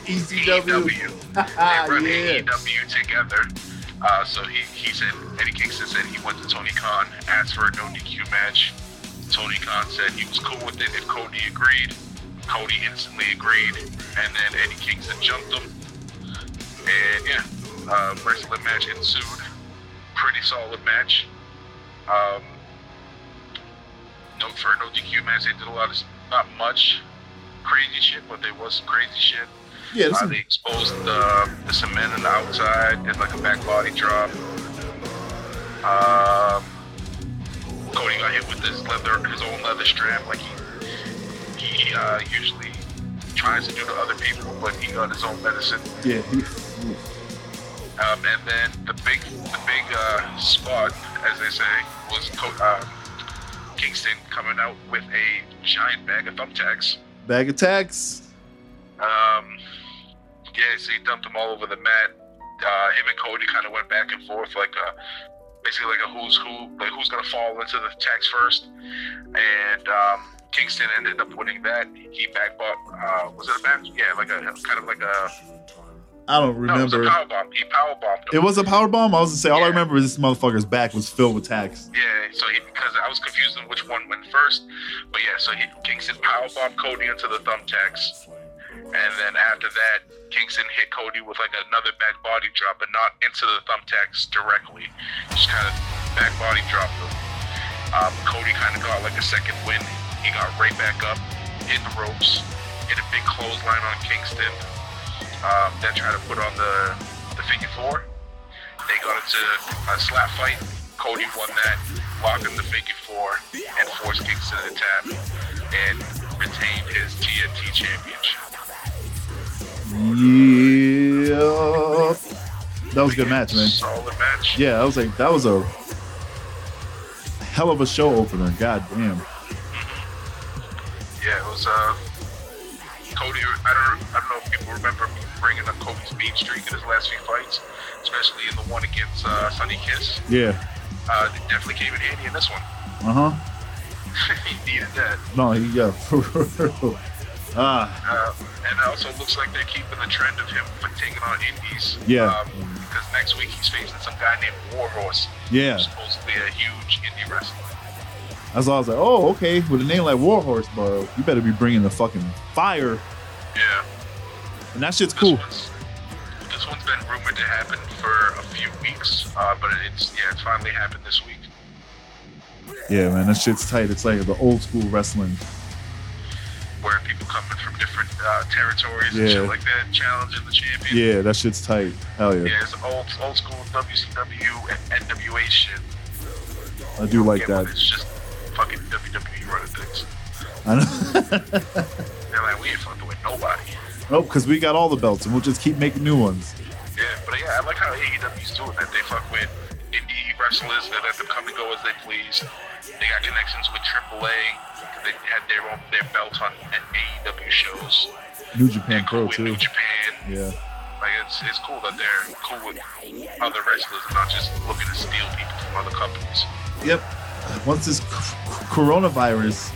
ECW. AEW. They run Yeah. AEW together. Uh, so he, he said, Eddie Kingston said he went to Tony Khan, asked for a no DQ match. Tony Khan said he was cool with it if Cody agreed. Cody instantly agreed, and then Eddie Kingston jumped him. And yeah, uh, wrestling match ensued. Pretty solid match. Um, no for no DQ match, they did a lot of not much crazy shit, but there was some crazy shit. Yeah, Uh, they exposed the, the cement on the outside, did like a back body drop. Um, Cody got hit with his leather, his own leather strap, like he he uh, usually tries to do to other people, but he got his own medicine. yeah. Um, and then the big, the big uh, spot, as they say, was Co- um, Kingston coming out with a giant bag of thumbtacks. Bag attacks. Um, yeah, so he dumped them all over the mat. Uh, him and Cody kind of went back and forth, like a, basically like a who's who, like who's gonna fall into the tax first. And um, Kingston ended up winning that. He back bought, uh, was it a back? Yeah, like a kind of like a I don't no, it was a remember. power bomb. He power bombed It was a power bomb. I was gonna say all I remember is this motherfucker's back was filled with tacks. Yeah, so he because I was confused on which one went first, but yeah, so he Kingston power bombed Cody into the thumbtacks, and then after that, Kingston hit Cody with like another back body drop, but not into the thumbtacks directly, just kind of back body dropped him. Um, Cody kind of got like a second win. He got right back up, hit the ropes, hit a big clothesline on Kingston. Um, then tried to put on the the figure four. They got into a slap fight. Cody won that, locked in the figure four, and forced Kingston to tap, and retained his TNT championship. Yeah. That was a good match, man. Solid match. Yeah, I was like, that was a hell of a show opener. God damn. Yeah, it was. Uh, Cody. I don't. I don't know if people remember me bringing up Cody's mean streak in his last few fights, especially in the one against uh, Sonny Kiss. Yeah. Uh, it definitely came in handy in this one. Uh huh. he needed that. No, he, yeah. for real. Ah, Uh, and it also looks like they're keeping the trend of him taking on indies. Yeah. Um, because next week he's facing some guy named Warhorse. yeah. Who's supposed to be a huge indie wrestler. That's all I was like, oh, okay. With a name like Warhorse, bro, you better be bringing the fucking fire. Yeah. And that shit's This cool. one's this one's been rumored to happen for a few weeks, uh, but it's yeah, it's finally happened this week. Yeah, man, that shit's tight. It's like the old school wrestling. Where people coming from different uh, territories and shit like that, challenging the champion. Yeah, that shit's tight. Hell yeah. Yeah, it's old old school WCW and NWA shit. I do like that. it's just fucking WWE running things. I know. They're like, we ain't fucking with nobody. nope, because we got all the belts and we'll just keep making new ones. Yeah, but yeah, I like how AEW's doing that. They fuck with indie wrestlers. They let them come and go as they please. They got connections with AAA. They had their own their belts on AEW shows. New Japan cool Pro, too. New Japan. Yeah. Like it's it's cool that they're cool with other wrestlers, not just looking to steal people from other companies. Yep. Once this coronavirus,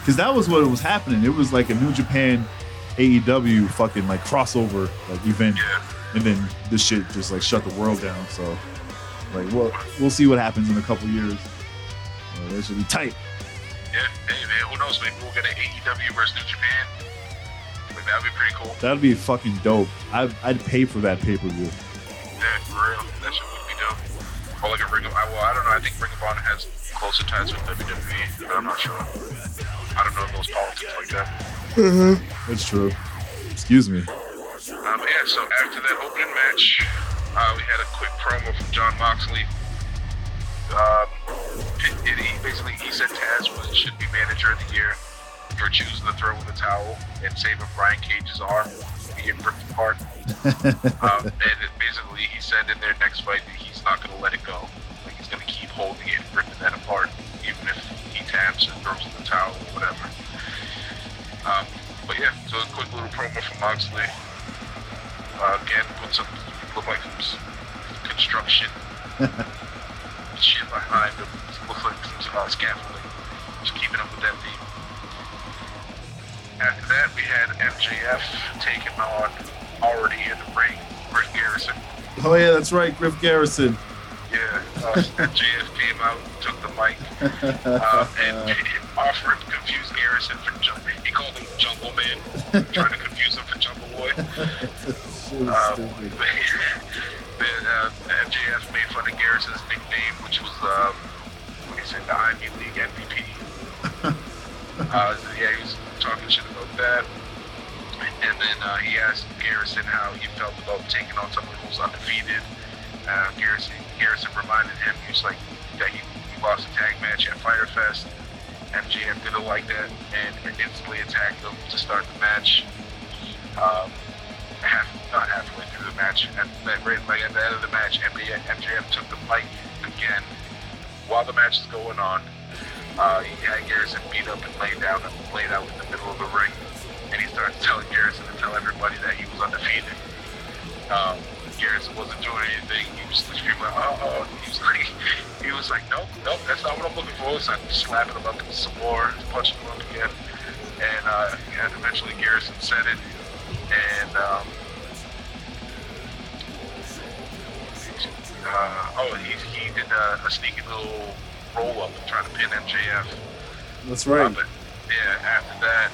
because that was what was happening. It was like a New Japan AEW fucking like crossover like event, Yeah. and then this shit just like shut the world down. So, like, well, we'll see what happens in a couple years. Uh, that should be tight. Yeah, hey man, who knows? Maybe we'll get an AEW versus New Japan. Like, that'd be pretty cool. That'd be fucking dope. I'd, I'd pay for that pay per view. Yeah, for real. That shit would be dope. Or like a Ring of well, I don't know. I think Ring of Honor has closer ties with WWE, but I'm not sure. I don't know those politics like that. Mm-hmm. That's true. Excuse me. Um, yeah, so after that opening match, uh, we had a quick promo from Jon Moxley. Um, it, he basically he said Taz was, should be manager of the year for choosing to throw in the towel and saving Brian Cage's arm being ripped apart. um, and it basically, he said in their next fight that he's not going to let it go. Like he's going to keep holding it and ripping that apart, even if he taps and throws in the towel or whatever. Um, but yeah, so a quick little promo from Moxley. Uh, again, put up look like construction shit behind him. Looks like some uh, scaffolding. Just keeping up with that theme. After that, we had MJF taking on already in the ring, Griff Garrison. Oh yeah, that's right, Griff Garrison. Yeah, uh, MJF came out, took the mic, uh, and offered to confuse Garrison for Jungle. He called him Jungle Man, trying to confuse him for Jungle Boy. Uh, then uh, MJF made fun of Garrison's nickname, which was, um, what he said, the Ivy League MVP. uh, yeah, he was talking shit about that. And then uh, he asked Garrison how he felt about taking on someone who was undefeated. Uh, Garrison, Garrison reminded him he was like that he, he lost a tag match at Fyter Fest. MJF didn't like that and instantly attacked him to start the match. Um, half, not halfway through the match, at, at, right, like at the end of the match, MJF, took the mic again while the match is going on. Uh, he had Garrison beat up and laid down, laid out in the middle of the ring, and he started telling Garrison to tell everybody that he was undefeated. Um, Garrison wasn't doing anything. He was screaming like, "Oh!" oh." He was like, he was like, "Nope, nope, that's not what I'm looking for." So I'm slapping him up some more, punching him up again, and uh, and eventually Garrison said it, and um, uh, oh, he he did a, a sneaky little roll up trying to pin MJF. That's Uh, right. but yeah, after that,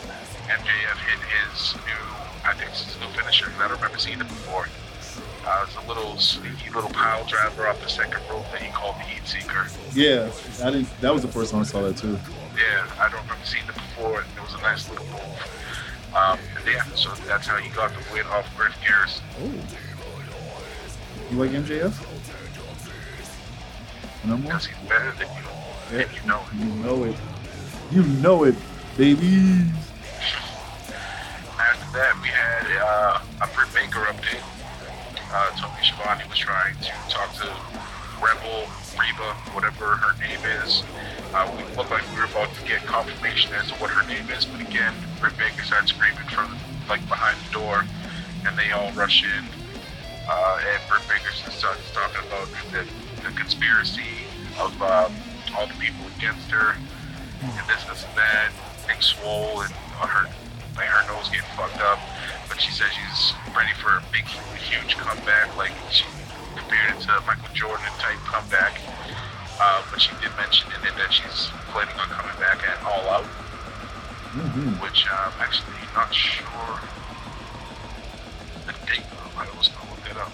MJF hit his new, I think it's his new finisher. I don't remember seeing it before. Uh, it's a little sneaky little pile driver off the second rope that he called the Heat Seeker. Yeah, I didn't. That was the first time I saw that too. Yeah, I don't remember seeing it before, and it was a nice little move. Um, and yeah, so that's how he got the win off Griff Garrison. Oh, you like MJF? No more. Because he's better than you, Yeah. and you know it. You know it. You know it, baby. After that, we had uh, a Britt Baker update. Uh, Tony Schiavone was trying to talk to Rebel, Reba, whatever her name is. Uh, we looked like we were about to get confirmation as to what her name is, but again, Baker started screaming from like behind the door, and they all rush in. Uh, and Britt Baker just starts talking about the, the conspiracy of um, all the people against her, and this, this, and that. Things swole, and her like her nose getting fucked up. But she says she's ready for a big, huge comeback. Like she compared it to Michael Jordan type comeback. Uh, but she did mention in it that she's planning on coming back at All Out, hmm which I'm actually not sure the date of. I was gonna look it up.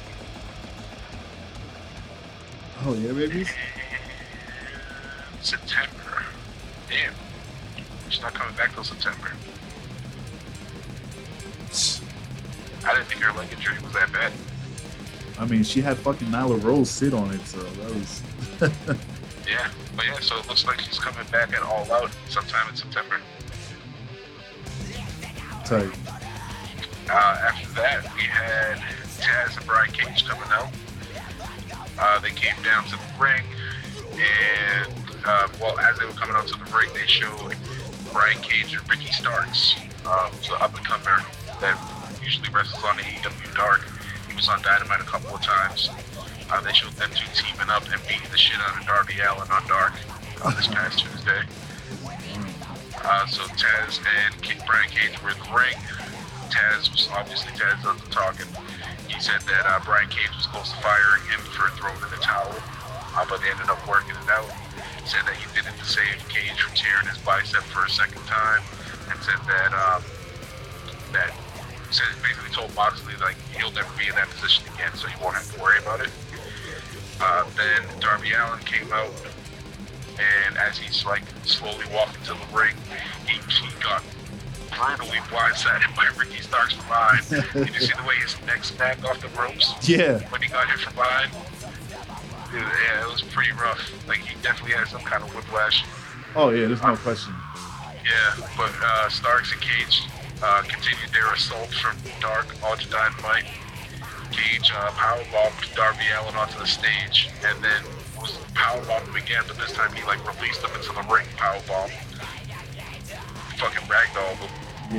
Oh yeah, baby. September. Damn. She's not coming back till September. I didn't think her leg injury was that bad. I mean, she had fucking Nyla Rose sit on it, so that was. Yeah, but yeah, so it looks like she's coming back at All Out sometime in September. tight. Uh, after that, we had Taz and Brian Cage coming out. Uh, they came down to the ring, and uh, well, as they were coming out to the ring, they showed Brian Cage and Ricky Starks, um, the up and comer that usually wrestles on AEW Dark. Was on Dynamite a couple of times. Uh, they showed them two teaming up and beating the shit out of Darby Allin on Dark on this past Tuesday. Uh, so Taz and King Brian Cage were in the ring. Taz was obviously Taz does the talking. He said that uh, Brian Cage was close to firing him for throwing in the towel, uh, but they ended up working it out. He said that he did it to save Cage from tearing his bicep for a second time, and said that um, that said basically told Moxley like he'll never be in that position again, so he won't have to worry about it. Uh, then Darby Allin came out, and as he's like slowly walking to the ring, he, he got brutally blindsided by Ricky Starks from behind. Did you see the way his neck snapped off the ropes Yeah. when he got hit from behind? Dude, yeah, it was pretty rough. Like he definitely had some kind of whiplash. Oh yeah, there's no question. Yeah, but uh, Starks and Cage uh, continued their assault from Dark onto Dynamite. Cage uh, powerbombed Darby Allin onto the stage, and then was powerbombed him again, but this time he like released him into the ring powerbomb. Fucking ragdolled him.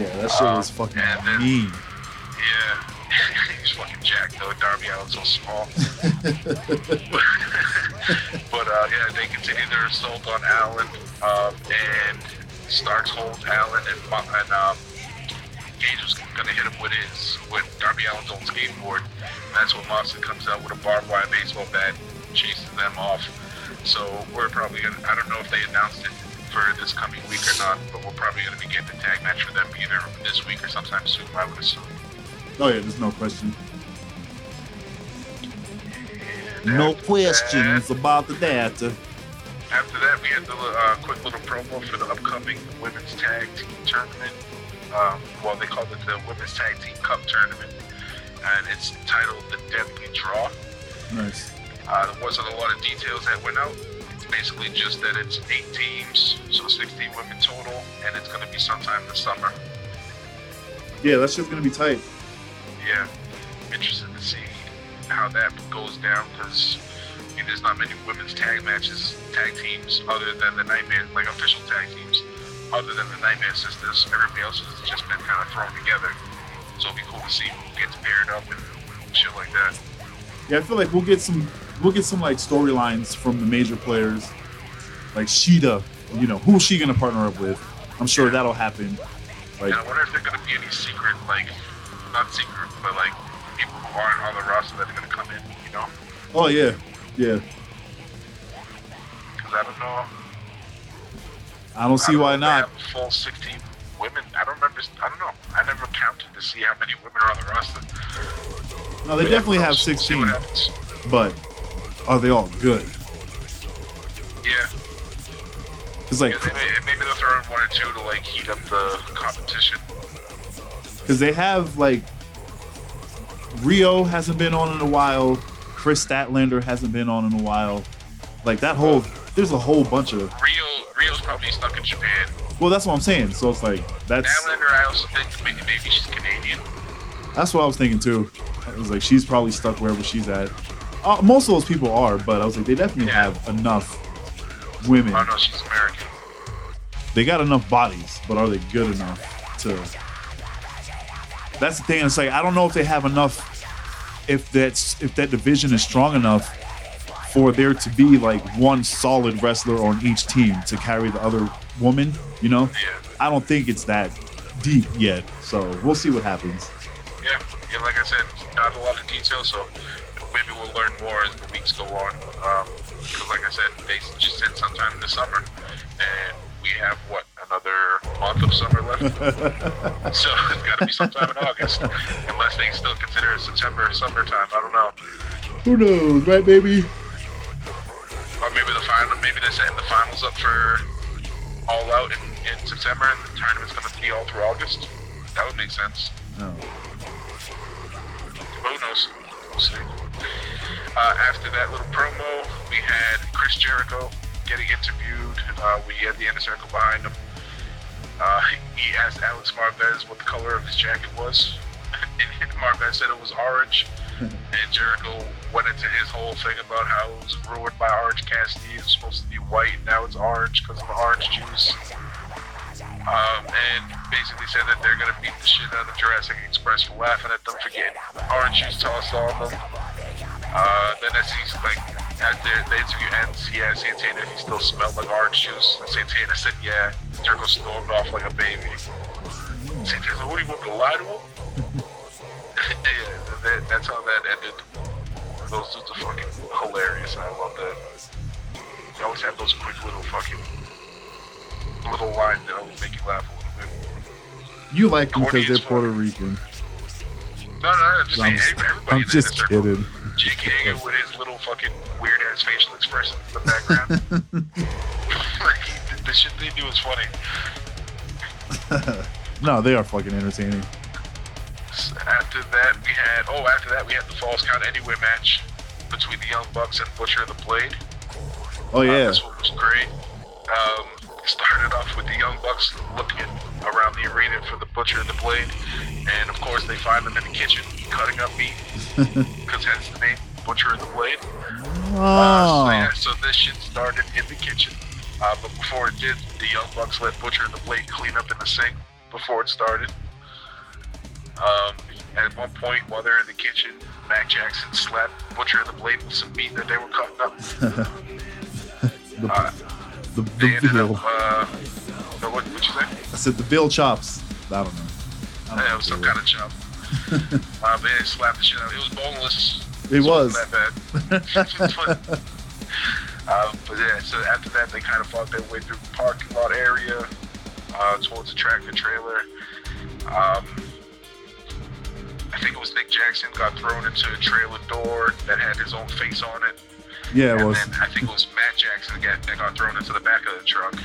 Yeah, that shit was Um, fucking and then- mean. Yeah. He's fucking jacked though. Darby Allin's so small. but uh, yeah, they continued their assault on Allin, um, and Starks holds Allin, and, and um, Cage was gonna hit him with his with Darby Allin's old skateboard. And that's when Moxley comes out with a barbed wire baseball bat, chases them off. So we're probably gonna. I don't know if they announced it for this coming week or not, but we're probably gonna be getting a tag match for them either this week or sometime soon. I would assume. Oh yeah, there's no question. And No questions that- about data. After that, we had the uh, quick little promo for the upcoming Women's Tag Team Tournament. Um, well, they called it the Women's Tag Team Cup Tournament, and it's titled the Deadly Draw. Nice. Uh, there wasn't a lot of details that went out. It's basically just that it's eight teams, so 16 women total, and it's going to be sometime this summer. Yeah, that's just gonna be tight. Yeah, interested to see how that goes down because I mean, there's not many women's tag matches, tag teams, other than the Nightmare, like official tag teams, other than the Nightmare Sisters. Everybody else has just been kind of thrown together. So it'll be cool to see who gets paired up and shit like that. Yeah, I feel like we'll get some we'll get some like storylines from the major players. Like Shida, you know, who's she gonna partner up with? I'm sure that'll happen. Like And I wonder if there are going to be any secret, like, not secret, but like people who aren't on the roster that are going to come in, you know? Oh yeah. Yeah. Because I don't know. I don't see I don't why not. full 16 women. I don't remember. I don't know. I never counted to see how many women are on the roster. No, they definitely have We'll see 16, but are they all good? Yeah. It's like, yeah maybe, maybe they'll throw in one or two to like heat up the competition. cause they have like Rio hasn't been on in a while. Kris Statlander hasn't been on in a while. Like that whole, there's a whole bunch of. Rio, Rio's probably stuck in Japan. Well, that's what I'm saying. So it's like that's I also think maybe, maybe she's Canadian. that's what I was thinking too. I was like, she's probably stuck wherever she's at. Uh, most of those people are, but I was like, they definitely Yeah. have enough women. Oh no, she's American. They got enough bodies, but are they good enough to? That's the thing. It's like I don't know if they have enough. If that's if that division is strong enough for there to be like one solid wrestler on each team to carry the other woman, you know, Yeah. I don't think it's that deep yet. So we'll see what happens. Yeah, yeah. Like I said, not a lot of details, so maybe we'll learn more as the weeks go on. Um, because, like I said, they just said sometime this summer, and we have what another month of summer left. so it's got to be sometime in August, unless they still consider it September, summertime. I don't know. Who knows, right, baby? Or maybe the final, maybe they're setting the finals up for all out in, in September, and the tournament's going to be all through August. That would make sense. No. Who knows? We'll see. Uh, after that little promo, we had Chris Jericho getting interviewed. Uh, we had the inner circle behind him. Uh, he asked Alex Marvez what the color of his jacket was. and Marvez said it was orange. And Jericho went into his whole thing about how it was ruined by Orange Cassidy. It was supposed to be white, now it's orange because of the orange juice. Um, and basically said that they're gonna beat the shit out of Jurassic Express for laughing at them for getting orange juice tossed on them. Uh, then as he's like, after the interview ends, he asked Santana if he still smelled like orange juice. And Santana said, yeah. Jericho stormed off like a baby. Santana said, what do you want to lie to him? yeah, that, that's how that ended. Those dudes are fucking hilarious. I love that. They always have those quick little fucking little lines that always make you laugh a little bit. You like them because they're Puerto Rican. No, no, I'm just I'm, everybody I'm just kidding. Jake Hager with his little fucking weird ass facial expressions in the background. like, the shit they do is funny. No, they are fucking entertaining. After that, we had oh, after that we had the Falls Count Anywhere match. Between the Young Bucks and Butcher and the Blade. Oh Uh, yeah. this one was great. Um, started off with the Young Bucks looking around the arena for the Butcher and the Blade, and of course they find them in the kitchen cutting up meat, because hence the name Butcher and the Blade. Uh, so, Oh. yeah, so this shit started in the kitchen. Uh, but before it did, the Young Bucks let Butcher and the Blade clean up in the sink before it started. Um, at one point, while they're in the kitchen, Matt Jackson slapped Butcher in the Blade with some meat that they were cutting up. The, Uh, the, they the veal. up, uh, no, what, what you say? I said the veal chops. I don't know. I don't Yeah, know it was some kind of chop. uh, but yeah, they slapped the shit out. It was boneless. It so was. That bad. but, um, but yeah, so after that, they kind of fought their way through the parking lot area uh, towards the tractor trailer. Um, I think it was Nick Jackson got thrown into a trailer door that had his own face on it. Yeah, it and was. then I think it was Matt Jackson that got, that got thrown into the back of the truck.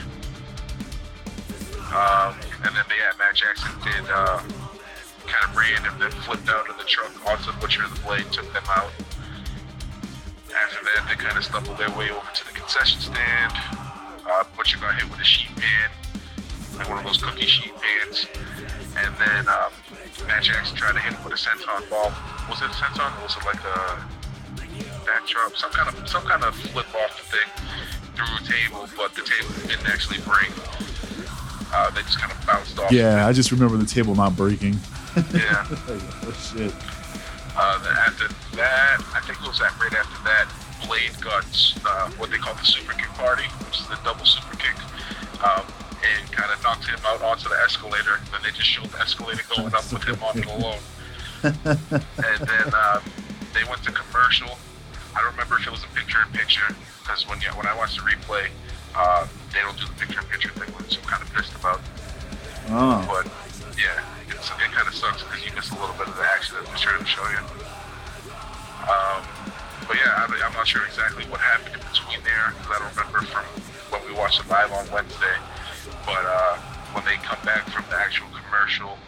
Um, and then yeah, Matt Jackson did uh, kind of ran and then flipped out of the truck the Butcher of the Blade, took them out. After that, they kind of stumbled their way over to the concession stand. Uh, Butcher got hit with a sheet pan, like one of those cookie sheet pans. And then um, Matt Jackson tried to hit him with a senton bomb. Was it a senton was it like a backdrop? Some kind of some kind of flip off thing through a table, but the table didn't actually break. Uh, they just kind of bounced off. Yeah, I just remember the table not breaking. Yeah. oh shit. Uh, after that, I think it was that right after that, Blade got uh, what they call the super kick party, which is the double super kick, um, him out onto the escalator. Then they just showed the escalator going up with him on it alone. and then um, they went to commercial. I don't remember if it was a picture in picture because when you, when I watched the replay, uh, they don't do the picture in picture thing, which I'm kind of pissed about. Oh. But yeah, it's, it kind of sucks because you miss a little bit of the action that they're trying to show you. Um, but yeah, I, I'm not sure exactly what happened in between there because I don't remember from when we watched it live on Wednesday. But uh, when they come back from the actual commercial,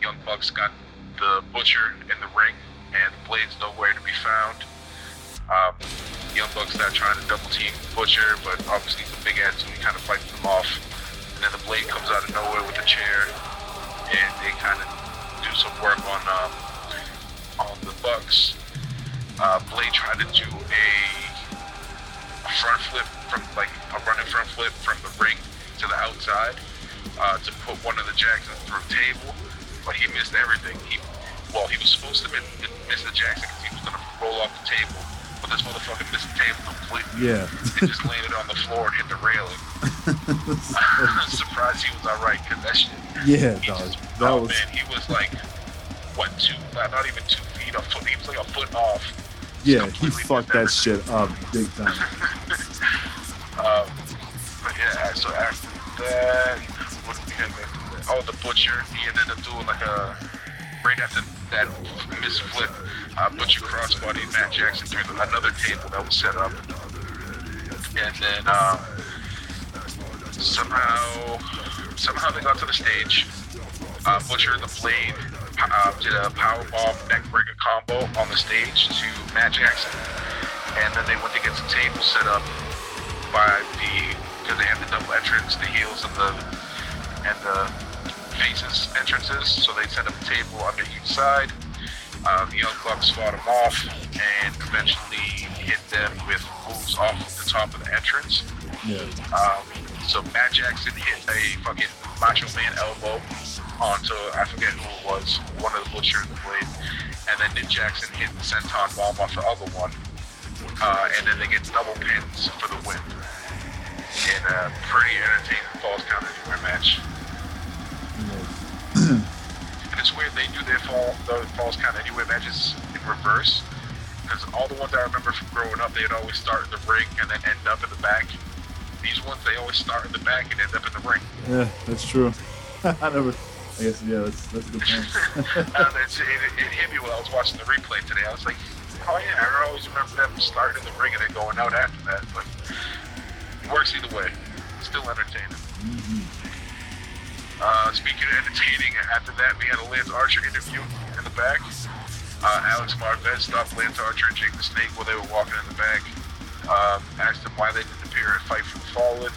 Young Bucks got the Butcher in the ring and Blade's nowhere to be found. Um, Young Bucks start trying to double team Butcher, but obviously a big he kind of fights them off. And then the Blade comes out of nowhere with a chair, and they kind of do some work on um, on the Bucks. Uh, Blade tried to do a, a front flip from like a running front flip from the ring to the outside uh, to put one of the Jacksons through a table, but he missed everything. He well, he was supposed to miss, miss the Jackson because he was gonna roll off the table, but this motherfucker missed the table completely. Yeah. It just landed on the floor and hit the railing. I'm surprised he was alright because that shit. Yeah, dog. just- That oh was man, he was like what two? Not, not even two feet. A foot. He was like a foot off. yeah, he fucked that shit up big time. Um, but yeah, so after that, after? Oh, the butcher. He ended up doing like a right after that misflip. Uh, butcher crossbody Matt Jackson through the, another table that was set up, and then um, somehow somehow they got to the stage. Uh, Butcher the Blade uh, did a powerbomb neckbreaker combo on the stage to Matt Jackson, and then they went to get some tables set up by the because they had the double entrance, the heels and the and the faces entrances. So they set up a table under each side. Uh, the Young Bucks fought them off and eventually hit them with moves off the top of the entrance. Yeah. Um, so Matt Jackson hit a fucking Macho Man elbow onto I forget who it was, one of the Butcher and the Blade, and then Nick Jackson hit the senton bomb off the other one, uh, and then they get double pins for the win in a uh, pretty entertaining falls count anywhere match. And it's weird they do their fall the falls count anywhere matches in reverse. Because all the ones I remember from growing up, they'd always start in the ring and then end up in the back. These ones, they always start in the back and end up in the ring. Yeah, that's true. I never. I guess yeah, that's that's a good point. Uh, it's, it, it hit me when I was watching the replay today. I was like, oh yeah, I always remember them starting in the ring and then going out after that. But works either way. Still entertaining. Uh, speaking of entertaining, after that we had a Lance Archer interview in the back. Uh, Alex Marvez stopped Lance Archer and Jake the Snake while they were walking in the back. Um, asked them why they didn't appear at Fight for the Fallen.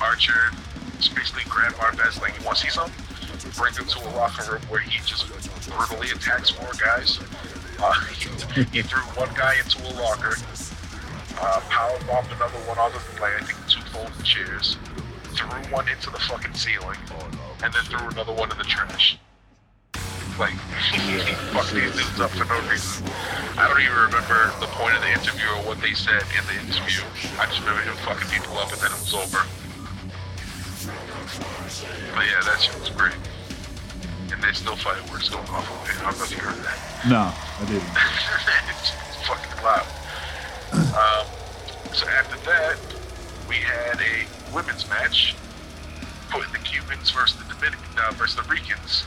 Archer basically grabbed Marvez like, you want to see something? Brings him to a locker room where he just brutally attacks more guys. Uh, he, he threw one guy into a locker, uh, power bombed another one onto the like, I think two folding chairs, threw one into the fucking ceiling, and then threw another one in the trash. Like, he fucked these dudes up for no reason. I don't even remember the point of the interview or what they said in the interview. I just remember him fucking people up and then it was over. But yeah, that shit was great. And there's still fireworks going off over here. I don't know if you heard that. No, I didn't. it's, it's fucking loud. Um, so after that, we had a women's match, putting the Cubans versus the Dominican uh, versus the Ricans.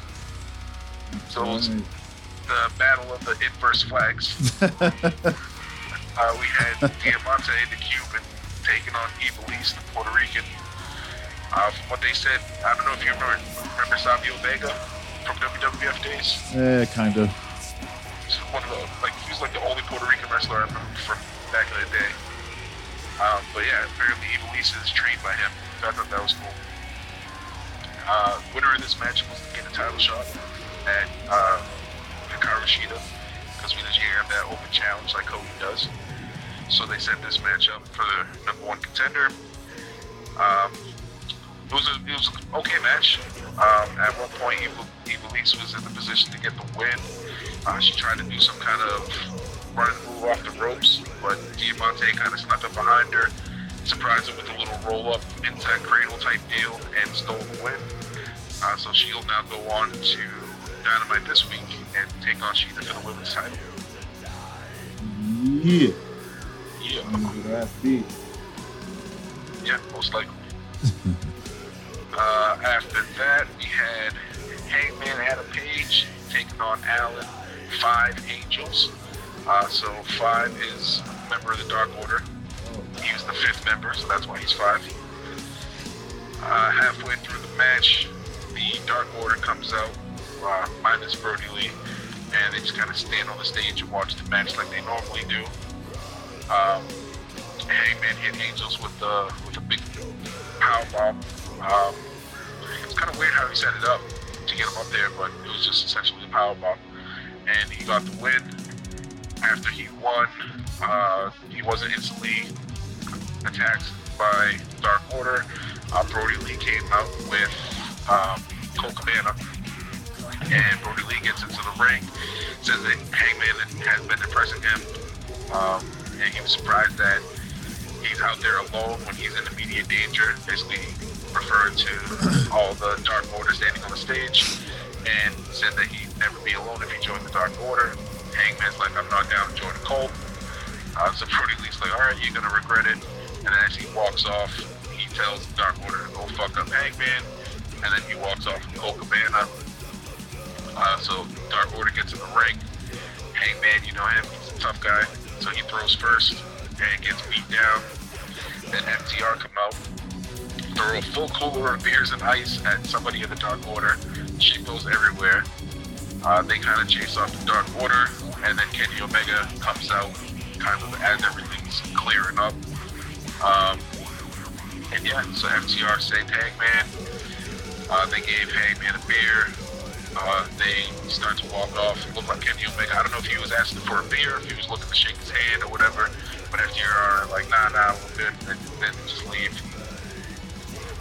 So it was the battle of the inverse flags. uh, we had Diamante, the Cuban, taking on Evil East, the Puerto Rican. Uh, from what they said, I don't know if you remember, remember Savio Vega from WWF days. Yeah, kind of. He's one of the like he was like the only Puerto Rican wrestler I remember from back in the day. Um, but yeah, apparently Ivelisse is trained by him. I thought that was cool. Uh, winner of this match was to get a title shot at uh, Hikaru Shida because we year have that open challenge like Cody does. So they set this match up for the number one contender. Um, it was a it was an okay match. Um, at one point, Ivelisse was in the position to get the win. Uh, she tried to do some kind of running move off the ropes, but Diamante kind of snuck up behind her, surprised her with a little roll up into cradle type deal, and stole the win. Uh, so she'll now go on to Dynamite this week and take on Shida for the women's title. Yeah. Yeah. Yeah, most likely. uh, after that, we had Hangman Adam Page taking on Alan, Five Angels. Uh, so Five is member of the Dark Order. He was the fifth member, so that's why he's five. Uh, halfway through the match, the Dark Order comes out, uh, minus Brodie Lee, and they just kind of stand on the stage and watch the match like they normally do. Um, Hangman hit Angels with the with a big power bomb. Um, it's kind of weird how he set it up to get him up there, but it was just essentially a power bomb, and he got the win. After he won, uh, he wasn't instantly attacked by Dark Order. Uh, Brodie Lee came out with um, Colt Cabana, and Brodie Lee gets into the ring, says that Hangman has been depressing him, um, and he was surprised that he's out there alone when he's in immediate danger. Basically, referred to all the Dark Order standing on the stage, and said that he'd never be alone if he joined the Dark Order. Hangman's like, I'm not down to join the cult. Uh, so Brodie Lee's like, all right, you're gonna regret it. And then as he walks off, he tells Dark Order to go fuck up Hangman, and then he walks off with Colt Cabana. Uh, so Dark Order gets in the ring. Hangman, you know him, he's a tough guy, so he throws first and gets beat down. Then FTR come out, throw a full cooler of beers and ice at somebody in the Dark Order. Shit goes everywhere. Uh, they kind of chase off the Dark Order, and then Kenny Omega comes out, kind of as everything's clearing up. Um, and yeah, so FTR saved Hangman. Uh, they gave Hangman a beer. Uh, they start to walk off. It looked like Kenny Omega. I don't know if he was asking for a beer, if he was looking to shake his hand or whatever. But FTR are like, nah, nah, we're good. Then, then just leave.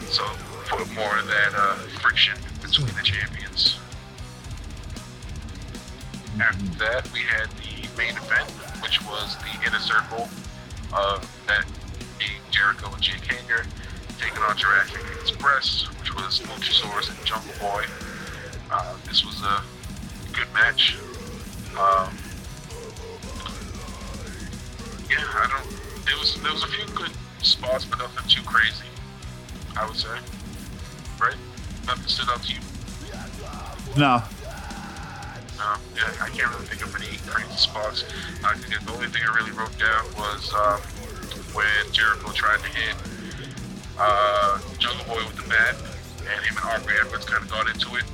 So put more of that uh, friction between the champions. After that, we had the main event, which was the inner circle of that being Jericho and Jake Hager taking on Jurassic Express, which was Luchasaurus and Jungle Boy. Uh, this was a good match. Um, yeah, I don't. There was there was a few good spots, but nothing too crazy. I would say, right? Nothing stood out to you. No. Yeah, I can't really think of any crazy spots. I think the only thing I really wrote down was um, when Jericho tried to hit uh, Jungle Boy with the bat, and him and Aubrey Edwards kind of got into it.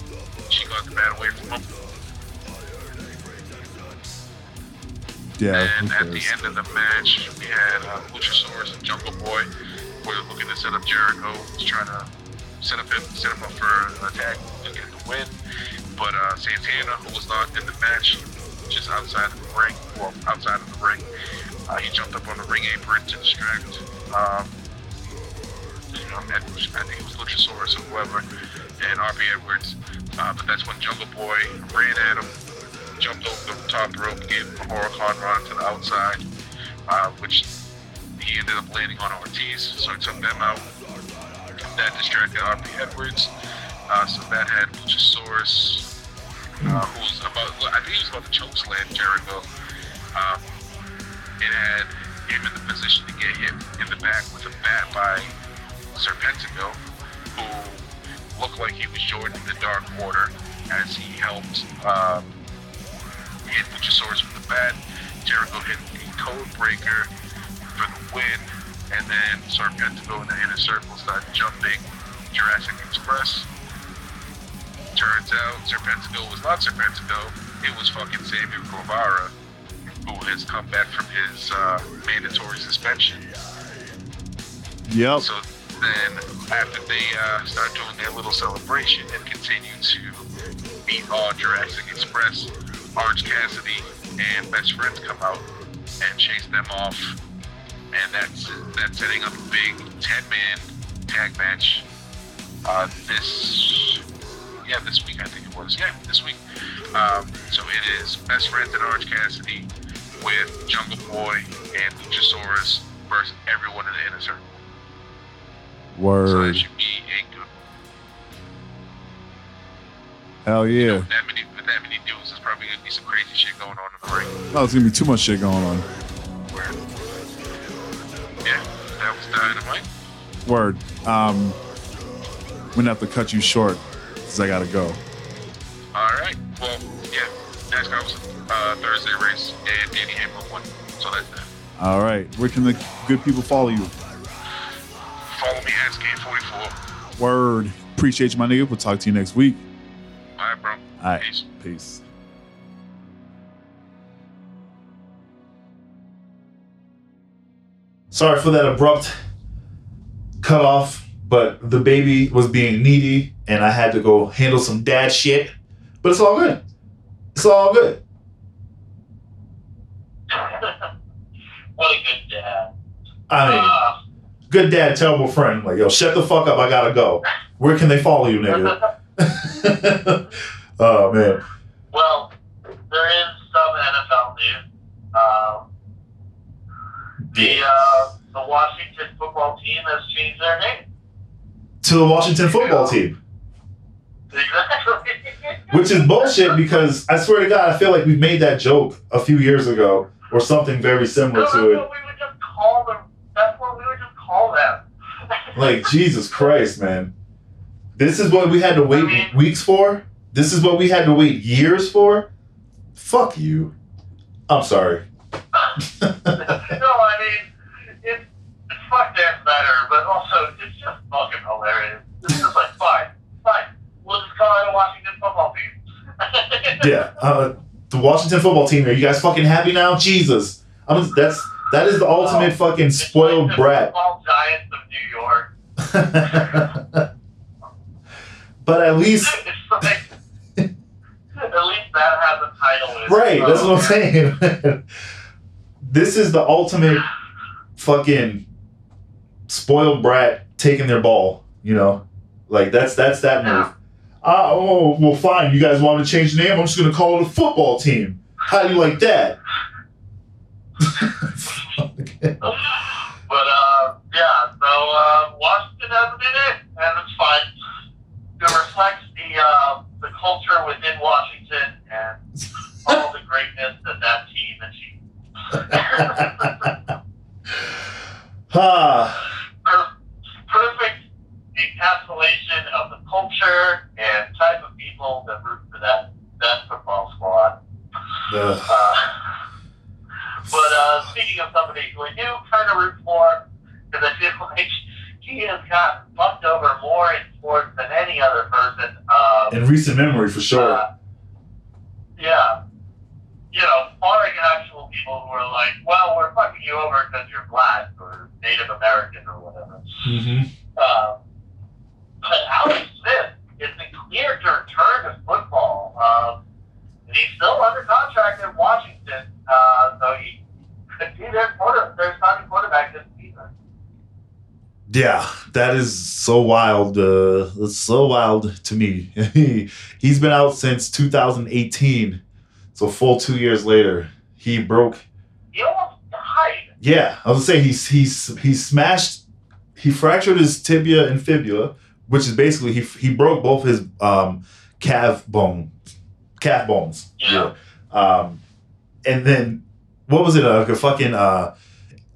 She got the bat away from him. Yeah. And at the end of the match, we had uh, Luchasaurus and Jungle Boy were looking to set up Jericho, trying to set up him, set him up for an attack to get the win. But uh, Santana, who was not in the match, just outside of the ring, well, outside of the ring, uh, he jumped up on the ring apron to distract. Um, you know, I think it was Luchasaurus or whoever, and Aubrey Edwards. Uh, but that's when Jungle Boy ran at him, jumped over the top rope, gave him a huracanrana to the outside, uh, which he ended up landing on Ortiz, so he took them out. That distracted Aubrey Edwards. Uh, so that had Luchasaurus, uh, who was about, I think he was about to choke slam Jericho. Um, it had him in the position to get hit in the back with a bat by Serpentico, who looked like he was Jordan the Dark Order as he helped um, hit Luchasaurus with the bat. Jericho hit the code breaker for the win, and then Serpentico in the inner circle started jumping Jurassic Express. Turns out Serpentico was not Serpentico, it was fucking Xavier Guevara, who has come back from his uh, mandatory suspension. Yep. So then, after they uh, start doing their little celebration and continue to beat all Jurassic Express, Orange Cassidy and Best Friends come out and chase them off, and that's that's setting up a big ten-man tag match. Uh, this, yeah, this week I think it was. Yeah, this week. Um, so it is Best Friends and Orange Cassidy with Jungle Boy and Luchasaurus versus everyone in the inner circle. So that Word. should be a good. Hell yeah. With that many, that many dudes, there's probably gonna be some crazy shit going on in the ring. Oh, there's gonna be too much shit going on. Where, yeah, that was dynamite. Word. Um, I'm gonna have to cut you short because I gotta go. All right. Well, yeah, NASCAR was uh, Thursday race, and Denny Hamlin won. So that's that. All right. Where can the good people follow you? Follow me at Skame44. Word. Appreciate you, my nigga. We'll talk to you next week. All right, bro. All right. Peace. Peace. Sorry for that abrupt cut off, but the baby was being needy and I had to go handle some dad shit. But it's all good. It's all good. what a good dad. I mean, Uh, good dad, terrible friend. Like, yo, shut the fuck up. I gotta go. Where can they follow you, nigga? oh, man. well, there is some NFL news. Um, the uh, the Washington football team has changed their name. To the Washington football team. Exactly. Which is bullshit because I swear to God, I feel like we made that joke a few years ago or something very no, similar that's to what it. we would just call them. That's what we would just call them. Like, Jesus Christ, man. This is what we had to wait I mean- weeks for? This is what we had to wait years for? Fuck you. I'm sorry. no, I mean, it's, it's fuck that's better, but also it's just fucking hilarious. It's just like, fine, fine. We'll just call it a Washington football team. Yeah. Uh, the Washington football team, are you guys fucking happy now? Jesus. I'm, that's that is the ultimate fucking spoiled like brat. Giants of New York. but at least like, at least that has a title. Right, that's what I'm Oh, saying. this is the ultimate fucking spoiled brat taking their ball, you know? Like that's that's that move. Uh, oh, well fine, you guys want to change the name? I'm just gonna call it a football team. How do you like that? But uh, yeah, so uh, Washington hasn't been in, and it's fine. It reflects the uh, the culture within Washington and all the greatness that that team achieved. ah, Per- perfect encapsulation of the culture and type of people that root for that that football squad. ugh. Uh, but uh, speaking of somebody who I do kind of root for, because I feel like he has gotten fucked over more in sports than any other person. Um, in recent memory for sure. uh, yeah. You know, barring actual people who are like, well, we're fucking you over because you're black or Native American or whatever. Mm-hmm. Um, but Alex Smith is the clear to return to football. Um, and he's still under contract in Washington, uh, so he could be their quarter, their starting quarterback this season. Yeah, that is so wild. Uh, it's so wild to me. he, he's been out since 2018, so full two years later. He broke. He almost died. Yeah, I was gonna say he's he's he smashed. He fractured his tibia and fibula, which is basically he he broke both his um calf bone, calf bones. Yeah. Um, and then what was it? Uh, Like a fucking. Uh,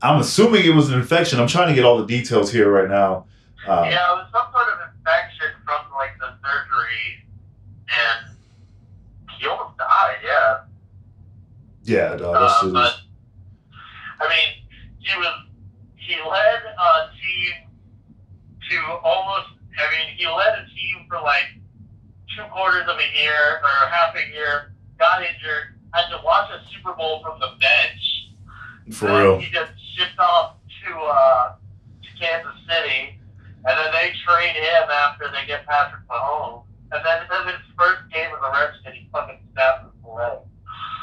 I'm assuming it was an infection. I'm trying to get all the details here right now. Uh, Yeah, it was some sort of infection from like the surgery, and he almost died. Yeah. Yeah, no, Uh, but I mean, he was he led a team to almost. I mean, he led a team for like two quarters of a year or half a year. Got injured, had to watch a Super Bowl from the bench. for then real. He just shipped off to uh, to Kansas City, and then they trade him after they get Patrick Mahomes. And then in his first game as a Redskin, he fucking snapped his leg.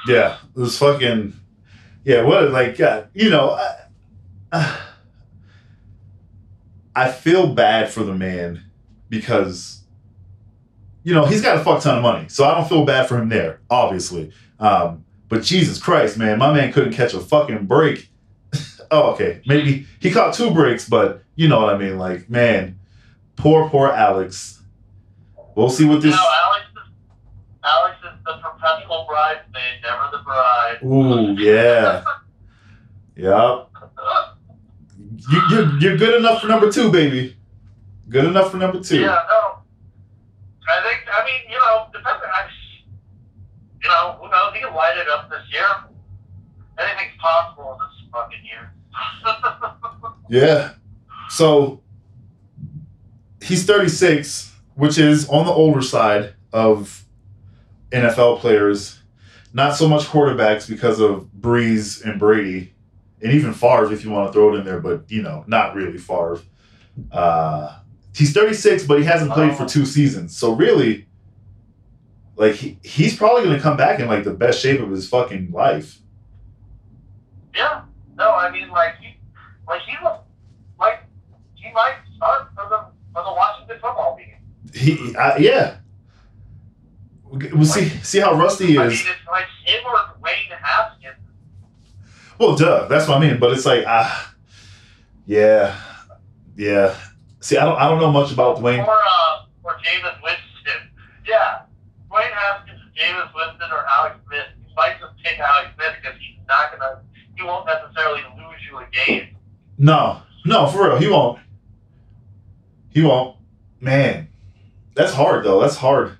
Yeah, it was fucking. Yeah, what like yeah, you know, I, I feel bad for the man because you know he's got a fuck ton of money, so I don't feel bad for him there, obviously. Um, but Jesus Christ, man, my man couldn't catch a fucking break. oh, okay, maybe he caught two breaks, but you know what I mean. Like, man, poor, poor Alex. We'll see what You this. know, Alex is, Alex is the perpetual bridesmaid, never the bride. Ooh, yeah, yep. You, you're, you're good enough for number two, baby. Good enough for number two. Yeah, no. I think, I mean, you know, depending, I, you know, who knows? He can light it up this year. Anything's possible in this fucking year. Yeah. So he's 36, which is on the older side of NFL players. Not so much quarterbacks because of Brees and Brady, and even Favre if you want to throw it in there, but you know, not really Favre. Uh, he's 36, but he hasn't played for two seasons. So really, like he, he's probably going to come back in like the best shape of his fucking life. yeah. No, I mean, like, he, like, he was, like, he might start for the, for the Washington football team. He, uh, yeah. We'll see see how rusty he I mean, is. it's like him or. Well, duh, that's what I mean. But it's like, ah, yeah, yeah. See, I don't, I don't know much about Dwayne. Or, uh, or Jameis Winston. Yeah. Dwayne Haskins, Jameis Winston, or Alex Smith. You might just pick Alex Smith because he's not going to, he won't necessarily lose you a game. No, no, for real, he won't. He won't. Man, that's hard though. That's hard.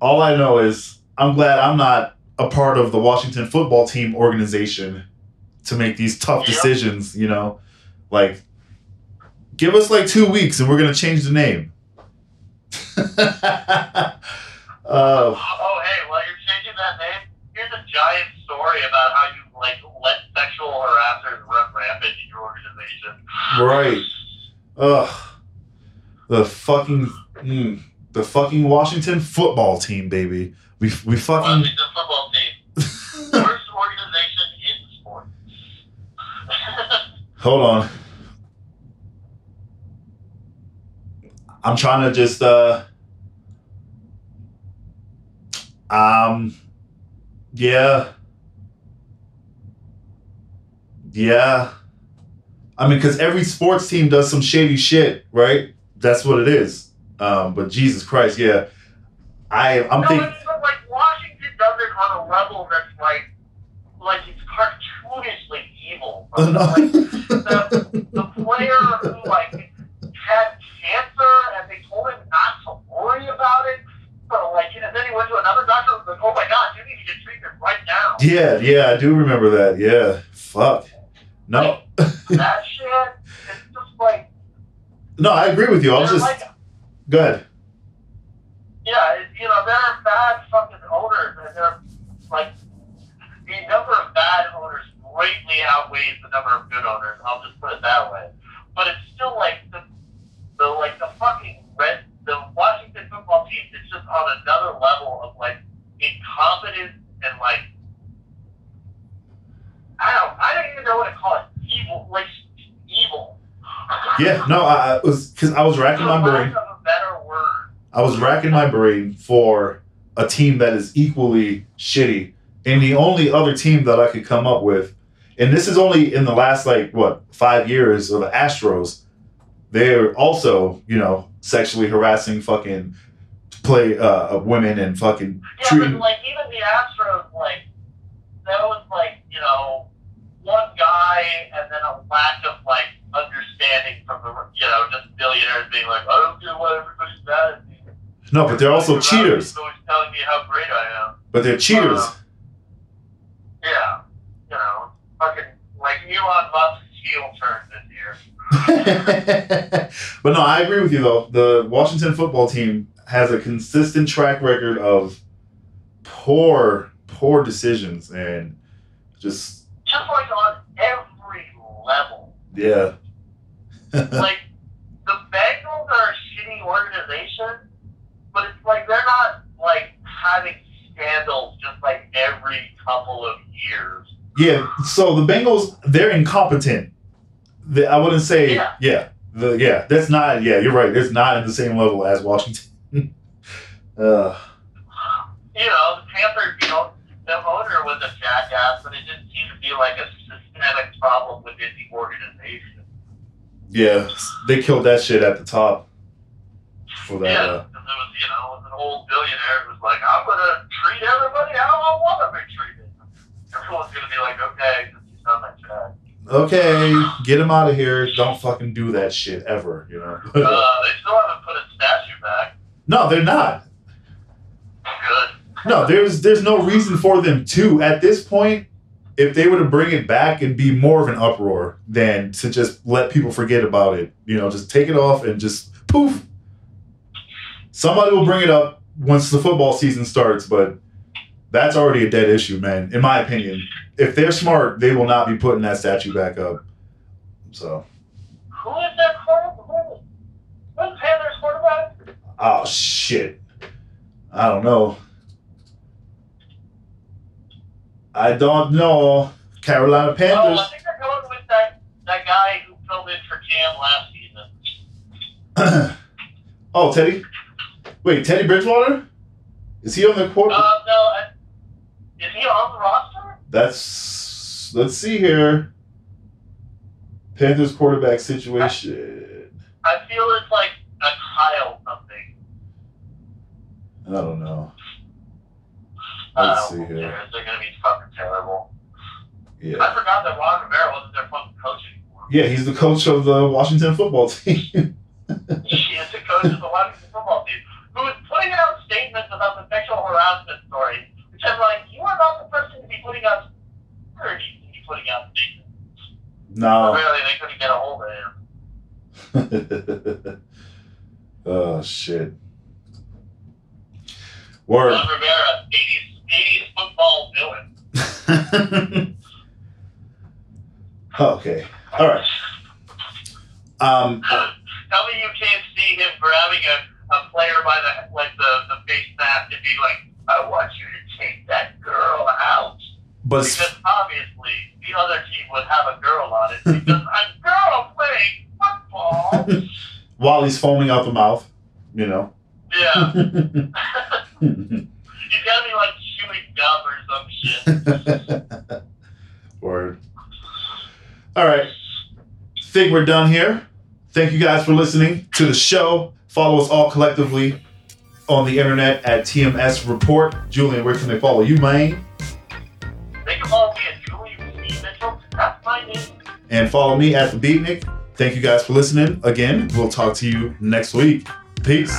All I know is I'm glad I'm not a part of the Washington football team organization to make these tough Yeah. decisions. You know, like give us like two weeks and we're gonna change the name. uh, Oh, hey, while you're changing that name, here's a giant story about how you, like, let sexual harassers run rampant in your organization. Right. Ugh. The fucking mm, the fucking Washington football team, baby. We we fucking Washington football team. Worst organization in sports. hold on. I'm trying to just uh um yeah. Yeah. I mean, because every sports team does some shady shit, right? That's what it is. Um, but Jesus Christ, yeah. I I'm no, thinking it's but, like Washington does it on a level that's like, like it's cartoonishly evil. Oh. Like, the, the player who like had cancer and they told him not to worry about it. So like, and then he went to another doctor and was like, "Oh my God, you need to get treatment right now." Yeah, yeah, I do remember that. Yeah. Fuck. No. that shit, it's just like, No, I agree with you. I was just like, go ahead. yeah, you know, they're bad fucking owners, and they're like the number of good owners. I'll just put it that way. But it's still like the, the like the fucking red the Washington football team is just on another level of like incompetence and like I don't I don't even know what to call it. Evil like evil. Yeah, no, I, I was because I was racking my brain. of a better word. I was racking my brain for a team that is equally shitty, and the only other team that I could come up with, and this is only in the last like what five years of the Astros. They're also, you know, sexually harassing fucking play uh, women and fucking Yeah, treating. but like even the Astros, like that was like you know one guy and then a lack of like understanding from the you know just billionaires being like I don't get what everybody's mad at me. No, but they're also cheaters. Always telling me how great I am. But they're cheaters. Uh, Yeah, fucking like Elon Musk's heel turn this year. but no, I agree with you though. The Washington football team has a consistent track record of poor, poor decisions and just Just like on every level. yeah. like the Bengals are a shitty organization, but it's like they're not like having scandals just like every couple of years. Yeah. So the Bengals, they're incompetent. The, I wouldn't say Yeah. yeah. The, yeah, that's not yeah, you're right. It's not at the same level as Washington. uh, You know, the Panthers, you know, the owner was a jackass, but it didn't seem to be like a systemic problem within the organization. yeah, they killed that shit at the top for that. Yeah, Uh, because it was, you know, it was an old billionaire who was like, I'm gonna treat everybody how I want to be treated. Everyone's gonna be like, okay, since he's not my dad. okay, get him out of here. Don't fucking do that shit ever, you know. Uh, they still haven't put a statue back. no, they're not. Good. No, there's there's no reason for them to. At this point, if they were to bring it back, it'd be more of an uproar than to just let people forget about it. You know, just take it off and just poof. Somebody will bring it up once the football season starts, but that's already a dead issue, man. In my opinion, if they're smart, they will not be putting that statue back up. So, Who is that quarterback? Who- Who's Panthers quarterback? oh shit, I don't know. I don't know. Carolina Panthers. Oh. I think they're going with that, that guy who filled in for Cam last season. oh, Teddy. Wait, Teddy Bridgewater? Is he on the court? Uh, no, I, is he on the roster? That's. Let's see here. Panthers quarterback situation. I feel it's like a Kyle something. I don't know. Uh, Let's see here. cares? They're gonna be fucking terrible. Yeah. I forgot that Ron Rivera wasn't their fucking coach anymore. Yeah, he's the coach of the Washington football team. He is the coach of the Washington football team, who is putting out statements about the sexual harassment story, I'm like, you are not the person to be putting out, or to be putting out statements. no. Apparently, they couldn't get a hold of him. oh shit. Word. Ron Rivera, 80s, 80s football villain. okay. All right. Um. Tell me you can't see him grabbing a, a player by the like the, the face mask and being like, I want you to take that girl out. But Because obviously the other team would have a girl on it because a girl playing football. while he's foaming out the mouth, you know. Yeah. He's gotta be like chewing gum or some shit. Word. All right. Think we're done here. Thank you guys for listening to the show. Follow us all collectively on the internet at TMS Report. Julian, where can they follow you, man? They can follow me at Julian C. Mitchell. That's my name. And follow me at the Beatnik. Thank you guys for listening. Again, we'll talk to you next week. Peace.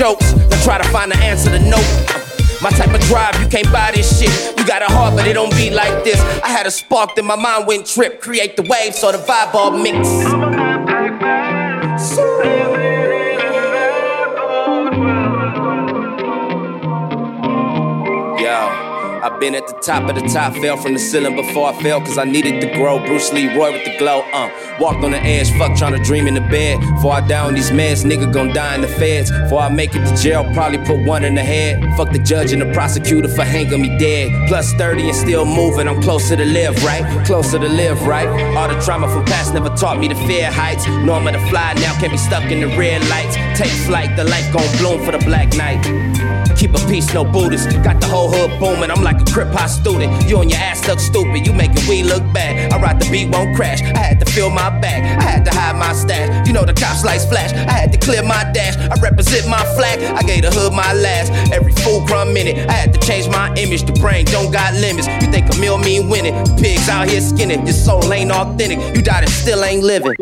Jokes, try to find the answer to nope. My type of drive, you can't buy this shit. You got a heart, but it don't beat like this. I had a spark, then my mind went trip. Create the wave, so the vibe all mix. Top of the top, fell from the ceiling before I fell, cause I needed to grow. Bruce Lee, Roy with the glow, uh. Walked on the edge, fuck trying to dream in the bed. Before I die on these meds, nigga gon' die in the feds. Before I make it to jail, probably put one in the head. Fuck the judge and the prosecutor for hanging me dead. Plus 30 and still moving, I'm closer to live, right? Closer to live, right? All the trauma from past never taught me to fear heights. I'm to fly now, can't be stuck in the red lights. Take flight, the light gon' bloom for the black night. Keep a peace, no Buddhist. Got the whole hood booming. I'm like a crip hop student. You and your ass look stupid. You making we look bad. I ride the beat, won't crash. I had to fill my bag. I had to hide my stash. You know the cops lights flash. I had to clear my dash. I represent my flag. I gave the hood my last. Every full crumb minute. I had to change my image. The brain don't got limits. You think a meal mean winning? Pigs out here skinning. Your soul ain't authentic. You died and still ain't living.